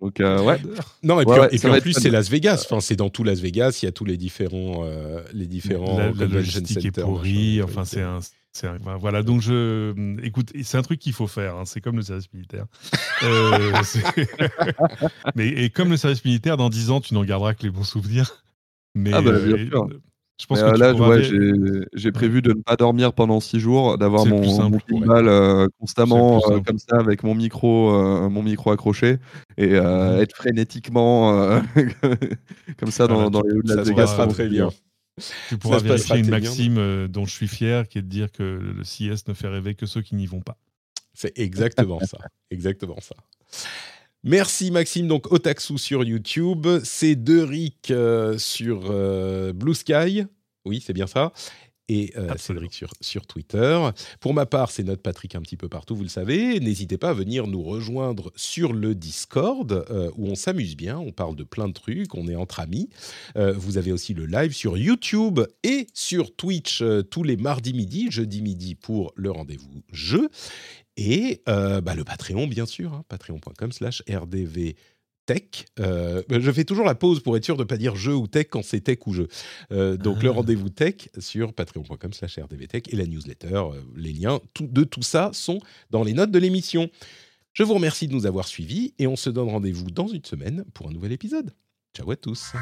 Donc euh, ouais. Non, et puis, Ouais, ouais, et puis en plus, c'est Las Vegas. Enfin, c'est dans tout Las Vegas. Il y a tous les différents, euh, les différents la, la logistique est pourrie. Enfin, c'est un. c'est un- enfin, voilà, donc je. Écoute, c'est un truc qu'il faut faire. hein, c'est comme le service militaire. Euh, mais et comme le service militaire, dans 10 ans, tu n'en garderas que les bons souvenirs. Mais Ah bah, bien euh, sûr. Je pense Mais, que euh, là, ouais, j'ai prévu de ne pas dormir pendant six jours, d'avoir mon, simple, mon ouais. euh, constamment euh, comme ça avec mon micro, euh, mon micro accroché et être frénétiquement euh, comme ça dans, dans les rues de Ça Las se Vegas. passera va, très bien. Tu pourras vérifier une bien. maxime dont je suis fier, qui est de dire que le CIS ne fait rêver que ceux qui n'y vont pas. C'est exactement ça. Exactement ça. Merci Maxime. Donc Otaxu sur YouTube, c'est Deric euh, sur euh, Blue Sky. Oui, c'est bien ça. Et euh. Cédric sur, sur Twitter. Pour ma part, c'est notre Patrick un petit peu partout, vous le savez. N'hésitez pas à venir nous rejoindre sur le Discord, euh, où on s'amuse bien, on parle de plein de trucs, on est entre amis. Euh, vous avez aussi le live sur YouTube et sur Twitch tous les mardis midi, jeudi midi pour le rendez-vous jeu. Et euh, bah, le Patreon, bien sûr, hein, patreon.com slash rdvtech. Euh, je fais toujours la pause pour être sûr de ne pas dire jeu ou tech quand c'est tech ou jeu. Euh, donc le Ah. rendez-vous tech sur patreon.com slash rdvtech et la newsletter, euh, les liens tout- de tout ça sont dans les notes de l'émission. Je vous remercie de nous avoir suivis et on se donne rendez-vous dans une semaine pour un nouvel épisode. Ciao à tous.